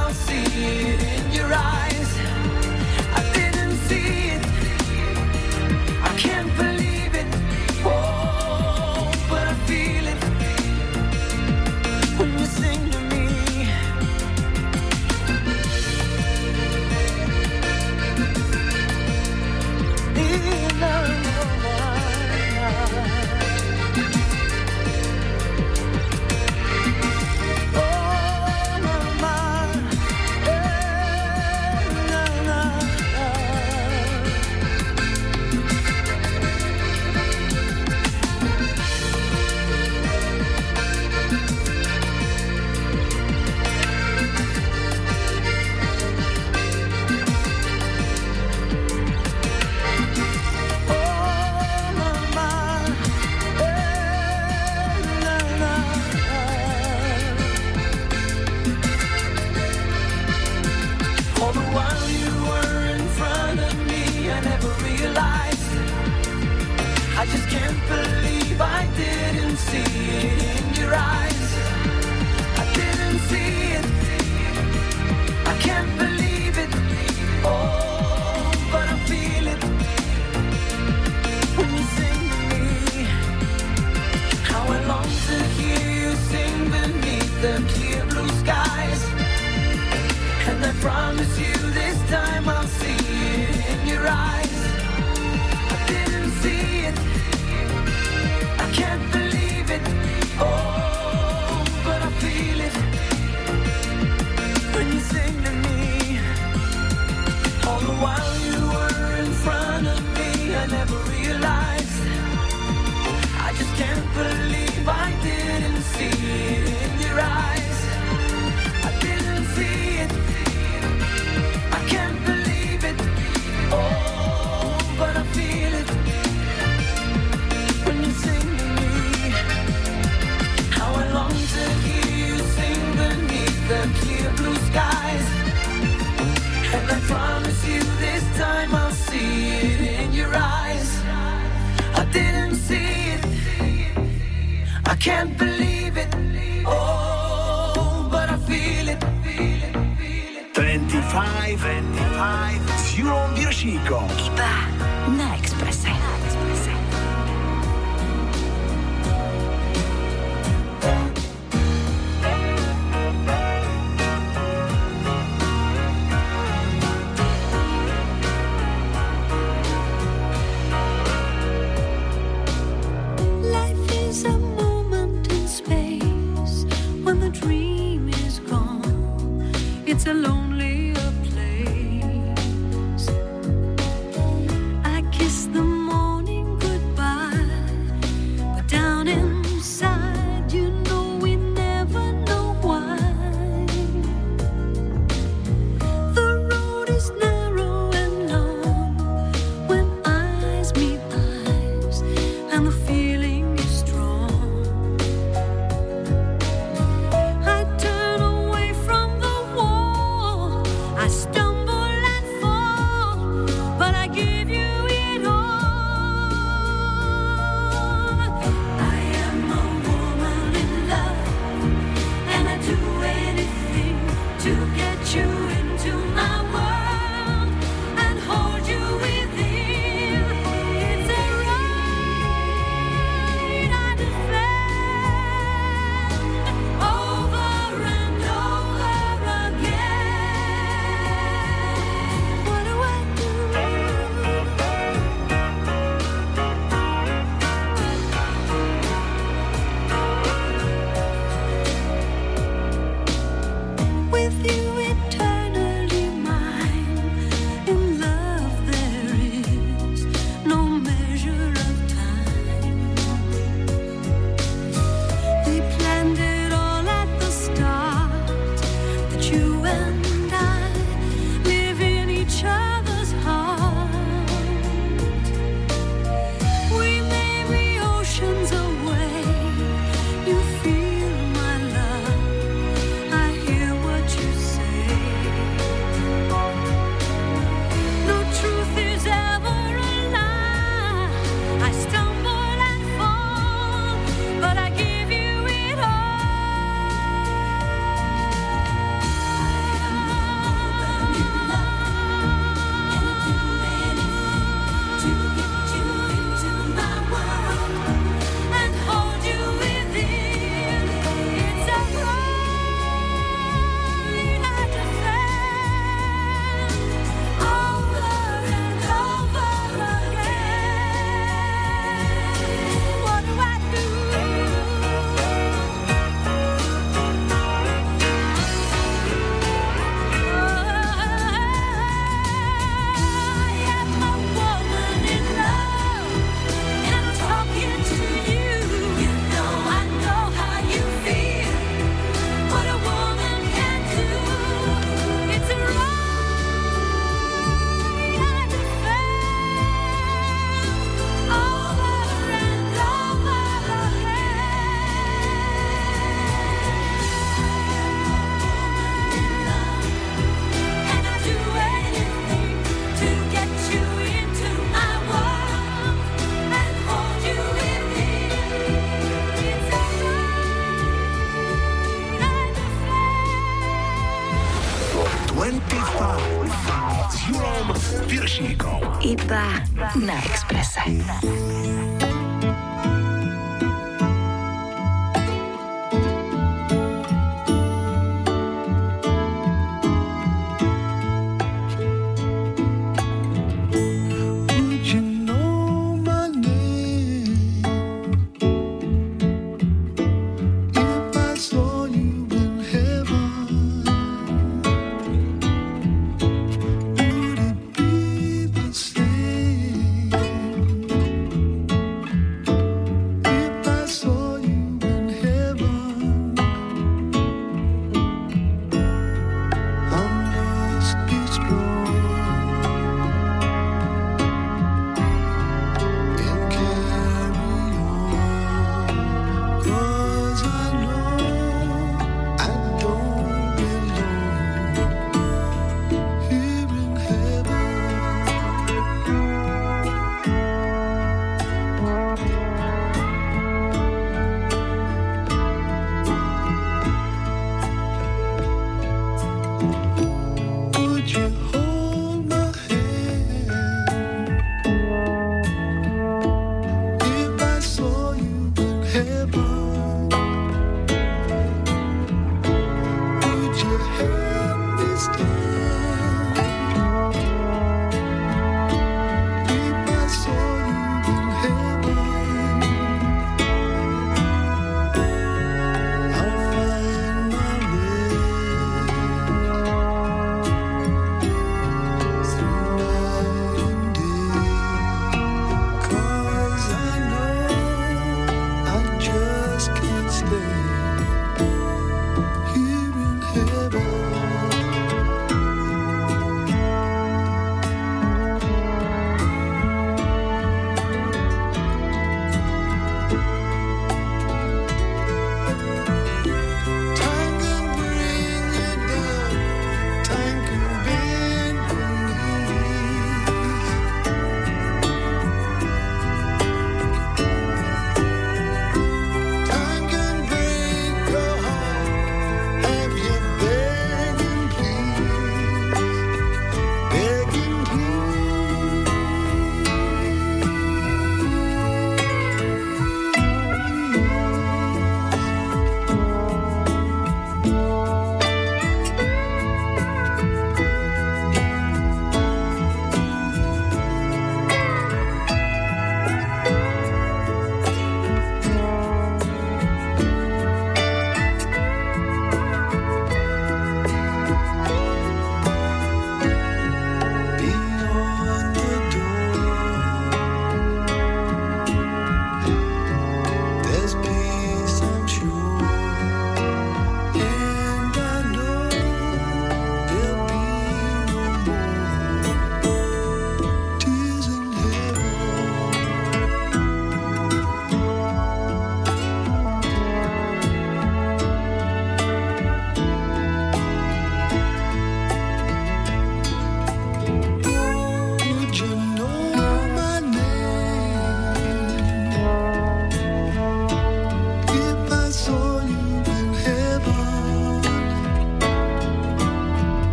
Iba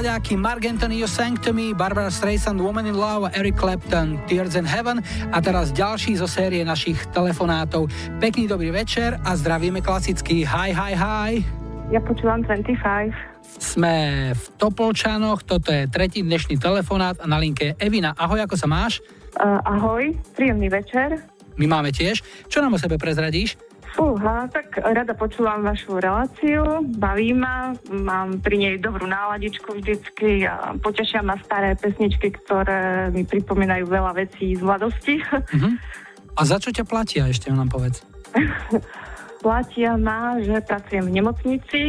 sladáky Mark Anthony You Sang To Me, Barbara Streisand Woman in Love, Eric Clapton Tears in Heaven a teraz ďalší zo série našich telefonátov. Pekný dobrý večer a zdravíme klasicky. Hi, hi, hi. Ja počúvam 25. Sme v Topolčanoch, toto je tretí dnešný telefonát a na linke je Evina. Ahoj, ako sa máš? Uh, ahoj, príjemný večer. My máme tiež. Čo nám o sebe prezradíš? Fúha, tak rada počúvam vašu reláciu, baví ma, mám pri nej dobrú náladičku vždycky a potešia ma staré pesničky, ktoré mi pripomínajú veľa vecí z mladosti. Uh-huh. A za čo ťa platia, ešte nám povedz. Platia ma, že pracujem v nemocnici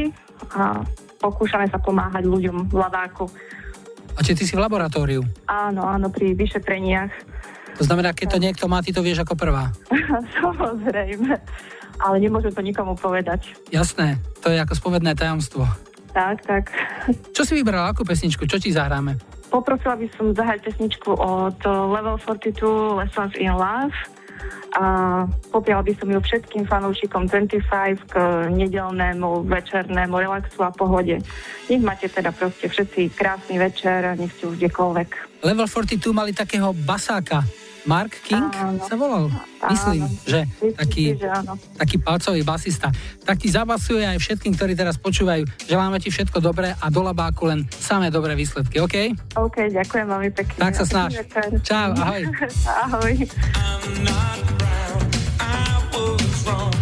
a pokúšame sa pomáhať ľuďom v Ladáku. A či ty si v laboratóriu? Áno, áno, pri vyšetreniach. To znamená, keď to niekto má, ty to vieš ako prvá. Samozrejme, ale nemôžem to nikomu povedať. Jasné, to je ako spovedné tajomstvo. Tak, tak. Čo si vybrala, akú pesničku? Čo ti zahráme? Poprosila by som zahrať pesničku od Level 42 Lessons in Love a popiala by som ju všetkým fanúšikom 25 k nedelnému večernému relaxu a pohode. Nech máte teda proste všetci krásny večer, nech ste už kdekoľvek. Level 42 mali takého basáka, Mark King áno. sa volal, myslím, áno. že taký, že áno. taký palcový basista. Tak ti zabasuje aj všetkým, ktorí teraz počúvajú. Želáme ti všetko dobré a do labáku len samé dobré výsledky, OK? OK, ďakujem veľmi pekne. Tak sa snáš. Čau, ahoj. ahoj. lekciách z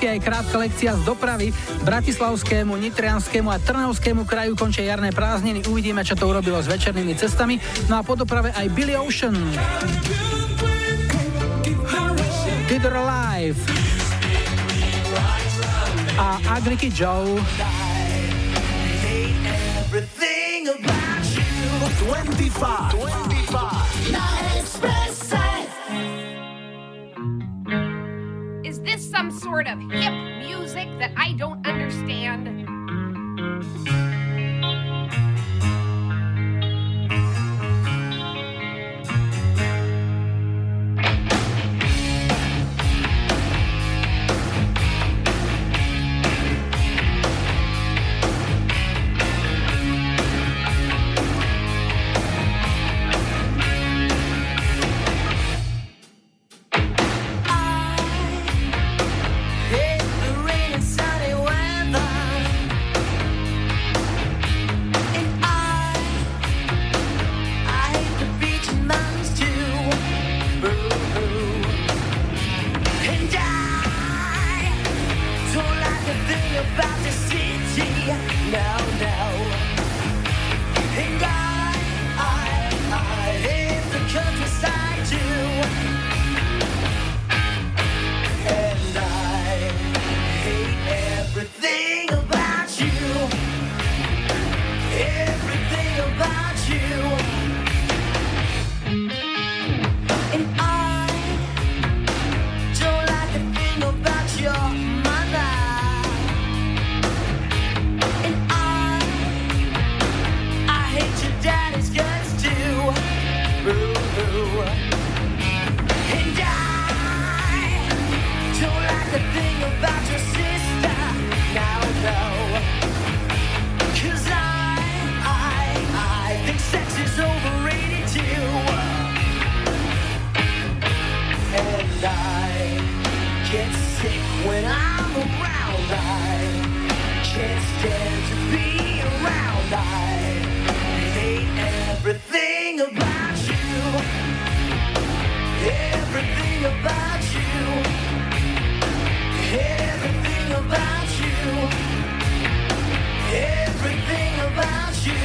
lásky aj krátka lekcia z dopravy. Bratislavskému, Nitrianskému a Trnavskému kraju končia jarné prázdniny. Uvidíme, čo to urobilo s večernými cestami. No a po doprave aj Billy Ocean. Did Her Alive. A Agriky Joe. everything about you. 25. 25. I get sick when I'm around. I can't stand to be around. I hate everything about you. Everything about you. Everything about you. Everything about you.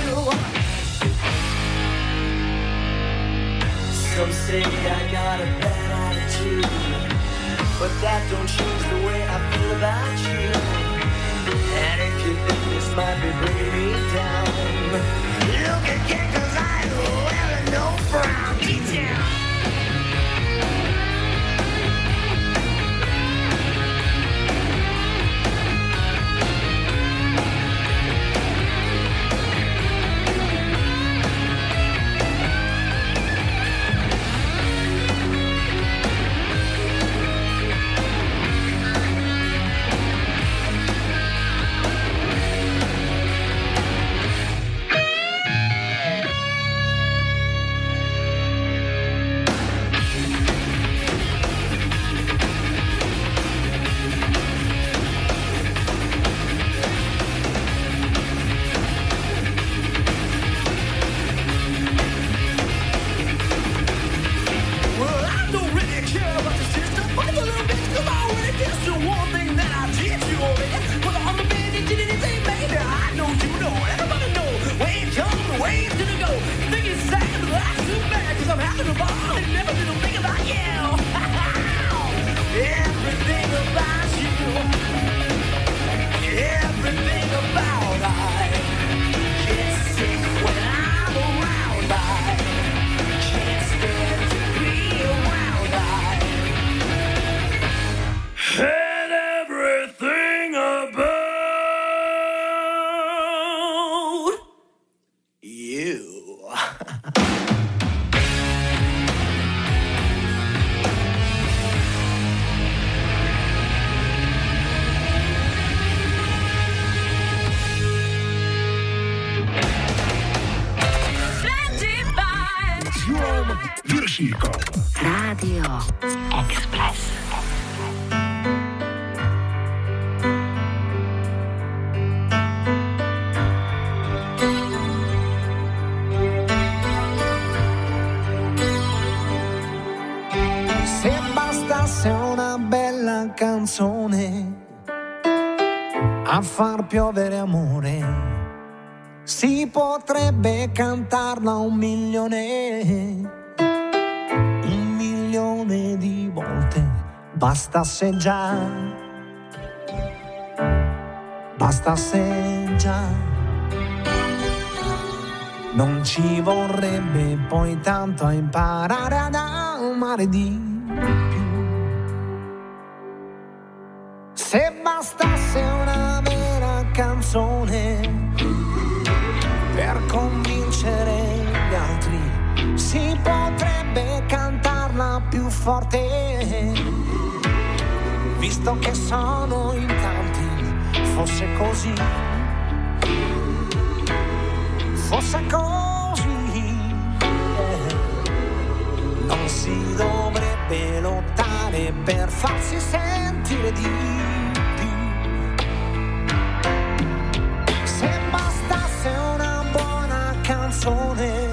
Some say I got a bad attitude, but that don't change the way I feel about you. And if you think this might be bringing me down, look again, cause I wear no frown. Detail. Well, far piovere amore. Si potrebbe cantarla un milione, un milione di volte, basta se già, basta se già. Non ci vorrebbe poi tanto a imparare ad amare di più. Se bastasse un forte, visto che sono in tanti, fosse così, fosse così, non si dovrebbe lottare per farsi sentire di più. Se bastasse una buona canzone,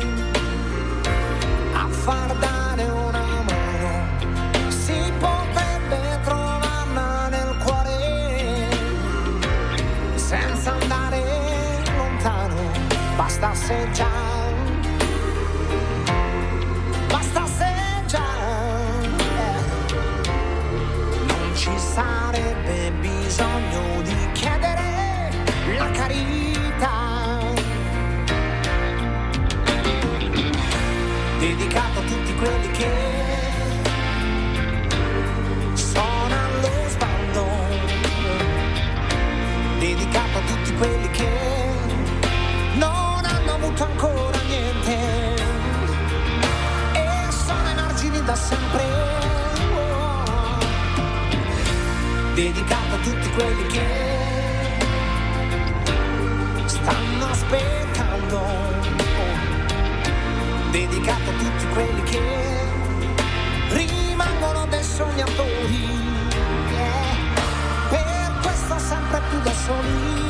Seggiar basta, seggiar eh. non ci sarebbe bisogno di chiedere la carità, dedicata a tutti quelli che manca ancora niente. E sono ai margini da sempre. Oh, dedicato a tutti quelli che stanno aspettando. Dedicato a tutti quelli che rimangono dei sognatori. Yeah, per questo sempre più da soli.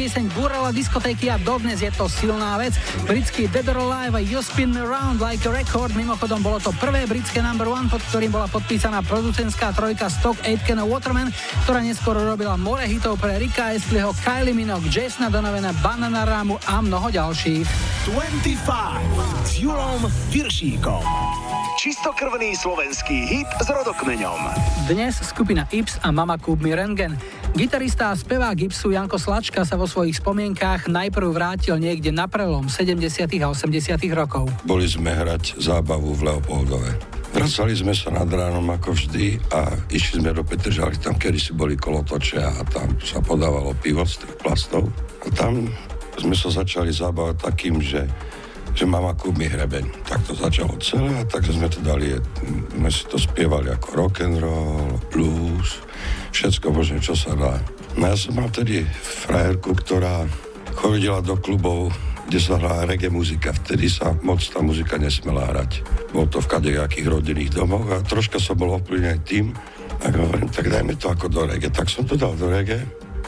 Pieseň búrala diskotéky a dodnes je to silná vec. Britský Dead or Alive a You Spin Around Like a Record. Mimochodom bolo to prvé britské number one, pod ktorým bola podpísaná producentská trojka Stock, Aitken a Waterman, ktorá neskôr robila more hitov pre Ricka Astleyho, Kylie Minogue, Jasona Donovana, Banana Ramu a mnoho ďalších. 25 s Julom Viršíkom. Čistokrvný slovenský hit s rodokmeňom. Dnes skupina Ips a Mama Kúb mi Rengen. Gitarista a spevák Gipsu Janko Slačka sa vo svojich spomienkách najprv vrátil niekde na prelom 70. a 80. rokov. Boli sme hrať zábavu v Leopoldove. Vracali sme sa nad ránom ako vždy a išli sme do Petržalky, tam kedy si boli kolotoče a tam sa podávalo pivo z tých plastov. A tam sme sa začali zabávať takým, že že mama kúbi hrebeň. Tak to začalo celé a tak sme to dali, sme si to spievali ako rock and roll, blues, všetko možné, čo sa dá. No ja som mal tedy frajerku, ktorá chodila do klubov, kde sa hrá reggae muzika. Vtedy sa moc tá muzika nesmela hrať. Bol to v kadejakých rodinných domoch a troška som bol ovplyvnený tým, tak hovorím, tak dajme to ako do reggae. Tak som to dal do reggae,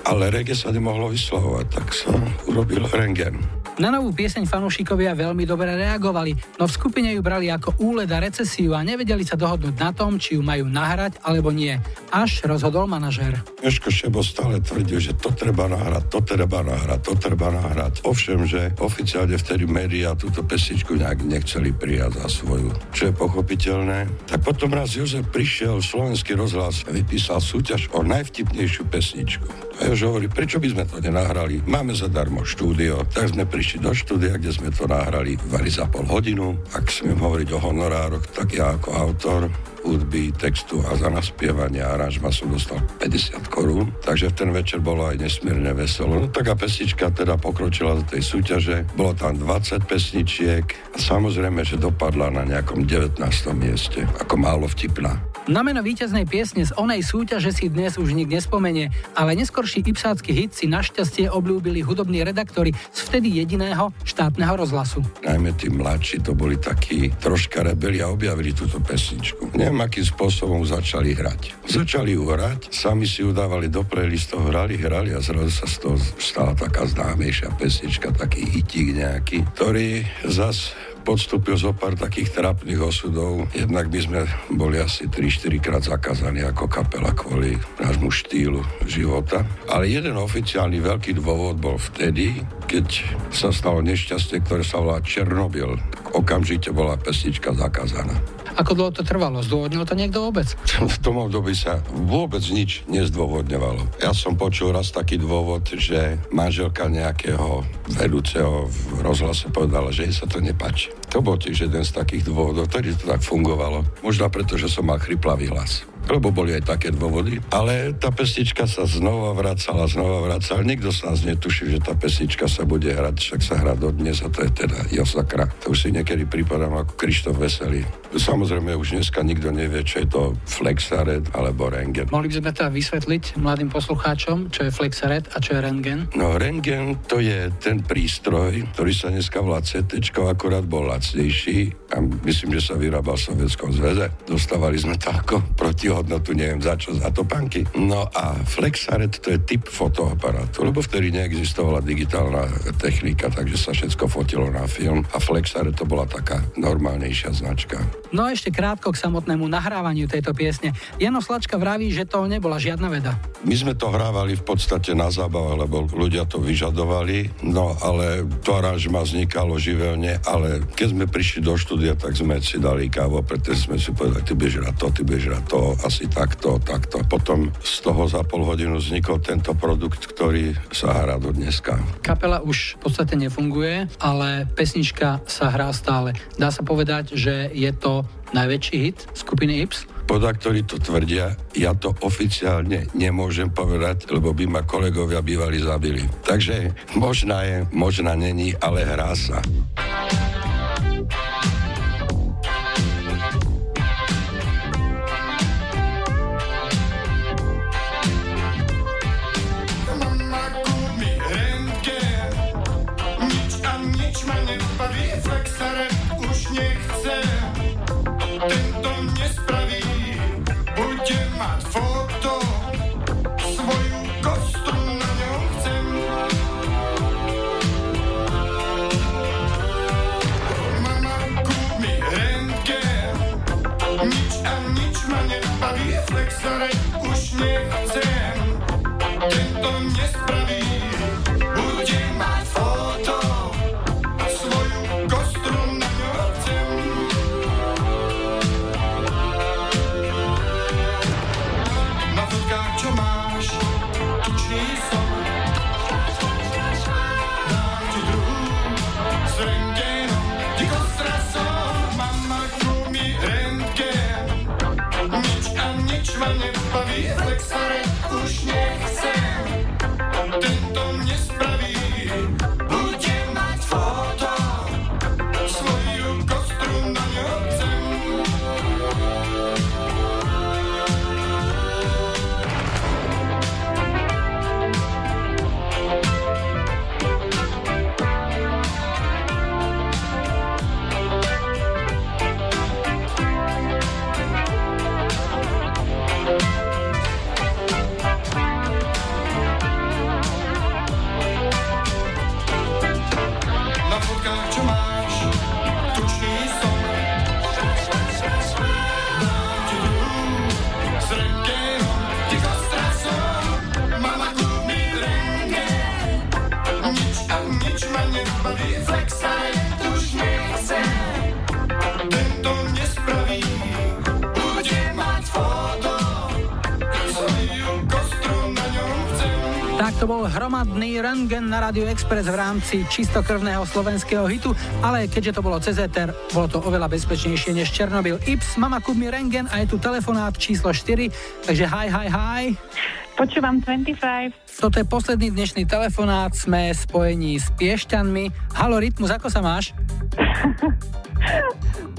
ale reggae sa nemohlo vyslovovať, tak sa urobil rengen. Na novú pieseň fanúšikovia veľmi dobre reagovali, no v skupine ju brali ako úled a recesiu a nevedeli sa dohodnúť na tom, či ju majú nahrať alebo nie. Až rozhodol manažér. Jožko Šebo stále tvrdil, že to treba nahrať, to treba nahrať, to treba nahrať. Ovšem, že oficiálne vtedy médiá túto pesničku nejak nechceli prijať za svoju, čo je pochopiteľné. Tak potom raz Jozef prišiel, slovenský rozhlas vypísal súťaž o najvtipnejšiu pesničku. A Jožo hovorí, prečo by sme to nenahrali? Máme zadarmo štúdio, tak sme prišli do štúdia, kde sme to nahrali vari za pol hodinu. Ak smiem hovoriť o honorároch, tak ja ako autor hudby, textu a za naspievanie a aranžma som dostal 50 korún, takže v ten večer bolo aj nesmierne veselo. No tak a pesnička teda pokročila do tej súťaže, bolo tam 20 pesničiek a samozrejme, že dopadla na nejakom 19. mieste, ako málo vtipná. Na meno víťaznej piesne z onej súťaže si dnes už nik nespomenie, ale neskorší ipsácky hit si našťastie obľúbili hudobní redaktori z vtedy jediného štátneho rozhlasu. Najmä tí mladší to boli takí troška rebeli a objavili túto pesničku. Neviem, akým spôsobom začali hrať. Začali ju hrať, sami si ju dávali do playlistov, hrali, hrali a zrazu sa z toho stala taká známejšia pesnička, taký hitík nejaký, ktorý zas podstúpil zo pár takých trápnych osudov. Jednak by sme boli asi 3-4 krát zakázaní ako kapela kvôli nášmu štýlu života. Ale jeden oficiálny veľký dôvod bol vtedy, keď sa stalo nešťastie, ktoré sa volá Černobyl. Okamžite bola pesnička zakázaná. Ako dlho to trvalo? Zdôvodnil to niekto vôbec? V tom období sa vôbec nič nezdôvodňovalo. Ja som počul raz taký dôvod, že manželka nejakého vedúceho v rozhlase povedala, že jej sa to nepáči. To bol tiež jeden z takých dôvodov, ktorý to tak fungovalo. Možno preto, že som mal chryplavý hlas lebo boli aj také dôvody. Ale tá pesnička sa znova vracala, znova vracala. Nikto sa nás netuší, že tá pesnička sa bude hrať, však sa hrá dodnes a to je teda Josakra. To už si niekedy pripadám ako Krištof Veselý. Samozrejme už dneska nikto nevie, čo je to Flexaret alebo Rengen. Mohli by sme teda vysvetliť mladým poslucháčom, čo je Flexaret a čo je Rengen? No Rengen to je ten prístroj, ktorý sa dneska volá CT, akorát bol lacnejší a myslím, že sa vyrábal v Sovietskom zväze. Dostávali sme to ako protihodnotu, neviem za čo, za to panky. No a Flexaret to je typ fotoaparátu, lebo vtedy neexistovala digitálna technika, takže sa všetko fotilo na film a Flexaret to bola taká normálnejšia značka. No a ešte krátko k samotnému nahrávaniu tejto piesne. Jano Slačka vraví, že to nebola žiadna veda. My sme to hrávali v podstate na zábavu, lebo ľudia to vyžadovali, no ale to aranžma vznikalo živelne, ale keď sme prišli do štúdia, tak sme si dali kávo, pretože sme si povedali, ty budeš hrať to, ty hrať to, asi takto, takto. Potom z toho za pol hodinu vznikol tento produkt, ktorý sa hrá do dneska. Kapela už v podstate nefunguje, ale pesnička sa hrá stále. Dá sa povedať, že je to najväčší hit skupiny Ips? Podaktori to tvrdia, ja to oficiálne nemôžem povedať, lebo by ma kolegovia bývali zabili. Takže možná je, možná není, ale hrá sa. Flexare už nechcem, ten to to bol hromadný rentgen na Radio Express v rámci čistokrvného slovenského hitu, ale keďže to bolo cez éter, bolo to oveľa bezpečnejšie než Černobyl. Ips, mama kúp mi rengen a je tu telefonát číslo 4, takže hi, hi, hi. Počúvam 25. Toto je posledný dnešný telefonát, sme spojení s Piešťanmi. Halo Rytmus, ako sa máš?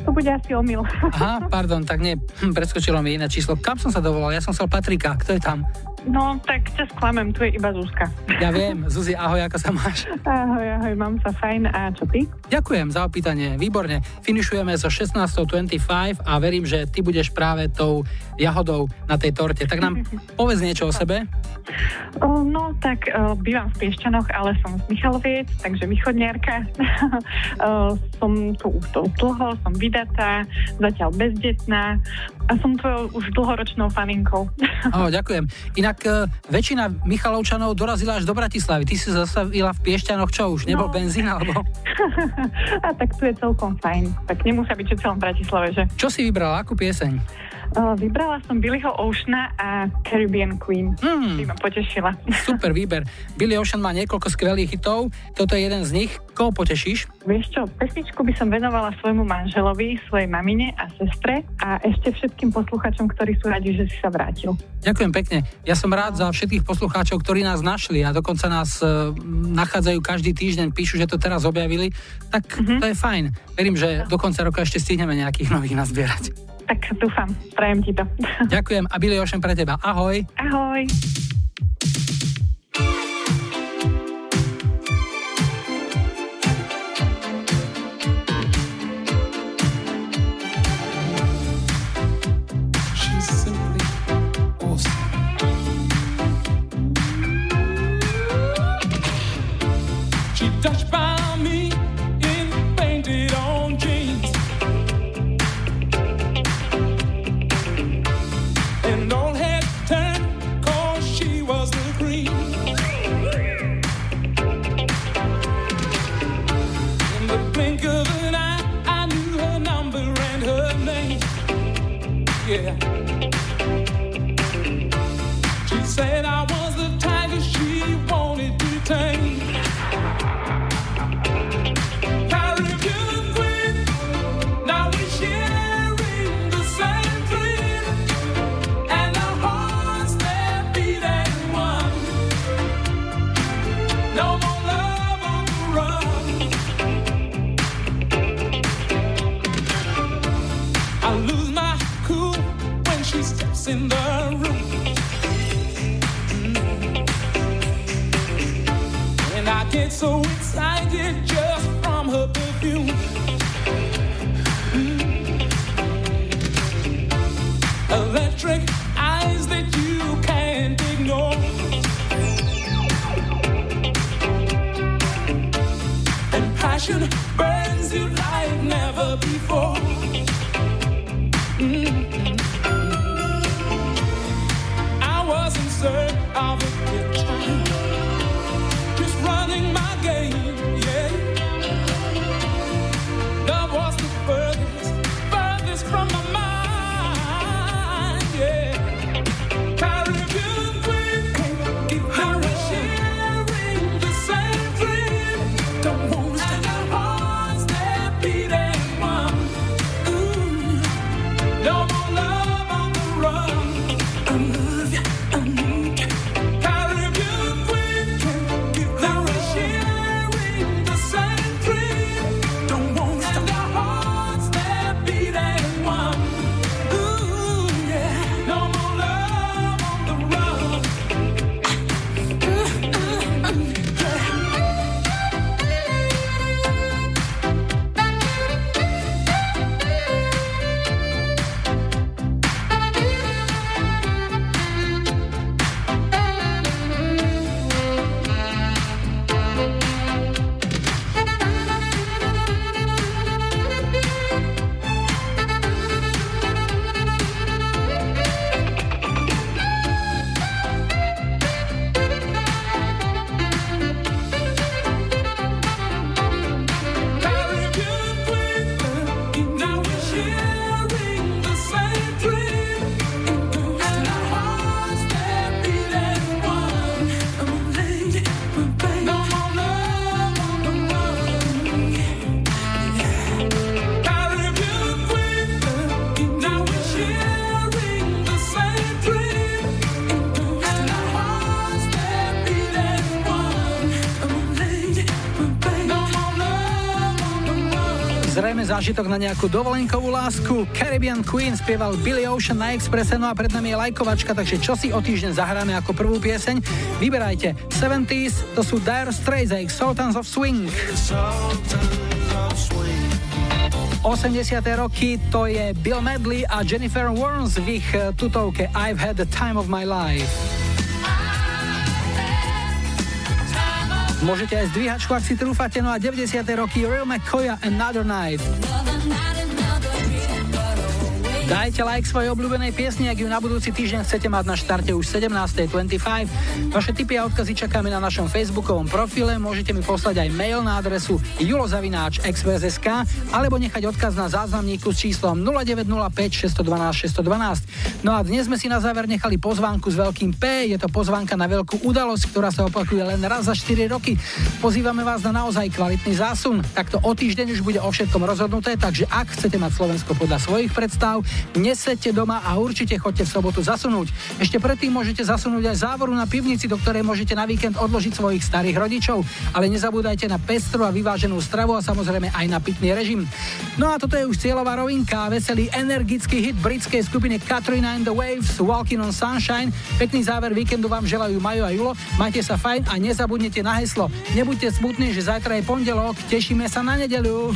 To bude asi omyl. Aha, pardon, tak nie, preskočilo mi iné číslo. Kam som sa dovolal? Ja som chcel Patrika, kto je tam? No, tak ťa sklamem, tu je iba Zuzka. Ja viem, Zuzi, ahoj, ako sa máš? Ahoj, ahoj, mám sa fajn. A čo ty? Ďakujem za opýtanie, výborne. Finišujeme so 16.25 a verím, že ty budeš práve tou jahodou na tej torte. Tak nám povedz niečo o sebe. No, tak bývam v Piešťanoch, ale som z Michaloviec, takže východniarka. som tu už dlho, som vydatá, zatiaľ bezdetná a som tvojou už dlhoročnou faninkou. Oh, ďakujem. Inak e, väčšina Michalovčanov dorazila až do Bratislavy. Ty si zastavila v Piešťanoch, čo už? Nebol No. benzín alebo... a tak tu je celkom fajn. Tak nemusia byť, že celom Bratislave, že? Čo si vybrala? Akú pieseň? Vybrala som Billyho Oceana a Caribbean Queen. Hmm. By ma potešila. Super výber. Billy Ocean má niekoľko skvelých hitov. Toto je jeden z nich. Koho potešíš? Vieš čo, pesničku by som venovala svojmu manželovi, svojej mamine a sestre a ešte všetkým posluchačom, ktorí sú radi, že si sa vrátil. Ďakujem pekne. Ja som rád za všetkých poslucháčov, ktorí nás našli a dokonca nás e, nachádzajú každý týždeň, píšu, že to teraz objavili. Tak to je fajn. Verím, že do konca roka ešte stihneme nejakých nových nazbierať. Tak dúfam, prajem ti to. Ďakujem a Billy Ocean pre teba. Ahoj. Ahoj. Yeah. Steps in the room. And I get so zážitok na nejakú dovolenkovú lásku. Caribbean Queen spieval Billy Ocean na Expresse, no a pred nami je lajkovačka, takže čo si o týždeň zahráme ako prvú pieseň? Vyberajte 70s, to sú Dire Straits a ich Sultans of Swing. 80. roky to je Bill Medley a Jennifer Warnes v ich eh, tutovke I've had the time of my life. Môžete aj zdvíhačku, ak si trúfate, no a 90. roky Real McCoy Another Night. Dajte like svojej obľúbenej piesni, ak ju na budúci týždeň chcete mať na štarte už 17.25. Vaše tipy a odkazy čakáme na našom facebookovom profile, môžete mi poslať aj mail na adresu julozavináč.express.sk alebo nechať odkaz na záznamníku s číslom 0905 612 612. No a dnes sme si na záver nechali pozvánku s veľkým P, je to pozvánka na veľkú udalosť, ktorá sa opakuje len raz za 4 roky. Pozývame vás na naozaj kvalitný zásun. Takto o týždeň už bude o všetkom rozhodnuté, takže ak chcete mať Slovensko podľa svojich predstav, nesedte doma a určite chodte v sobotu zasunúť. Ešte predtým môžete zasunúť aj závoru na pivnici, do ktorej môžete na víkend odložiť svojich starých rodičov, ale nezabúdajte na pestru a vyváženú stravu a samozrejme aj na pitný režim. No a toto je už cieľová rovinka, veselý energický hit britskej skupiny Katrina and the Waves, Walking on Sunshine. Pekný záver víkendu vám želajú Majo a Julo. Majte sa fajn a nezabudnite na heslo. Nebuďte smutní, že zajtra je pondelok, tešíme sa na nedeľu.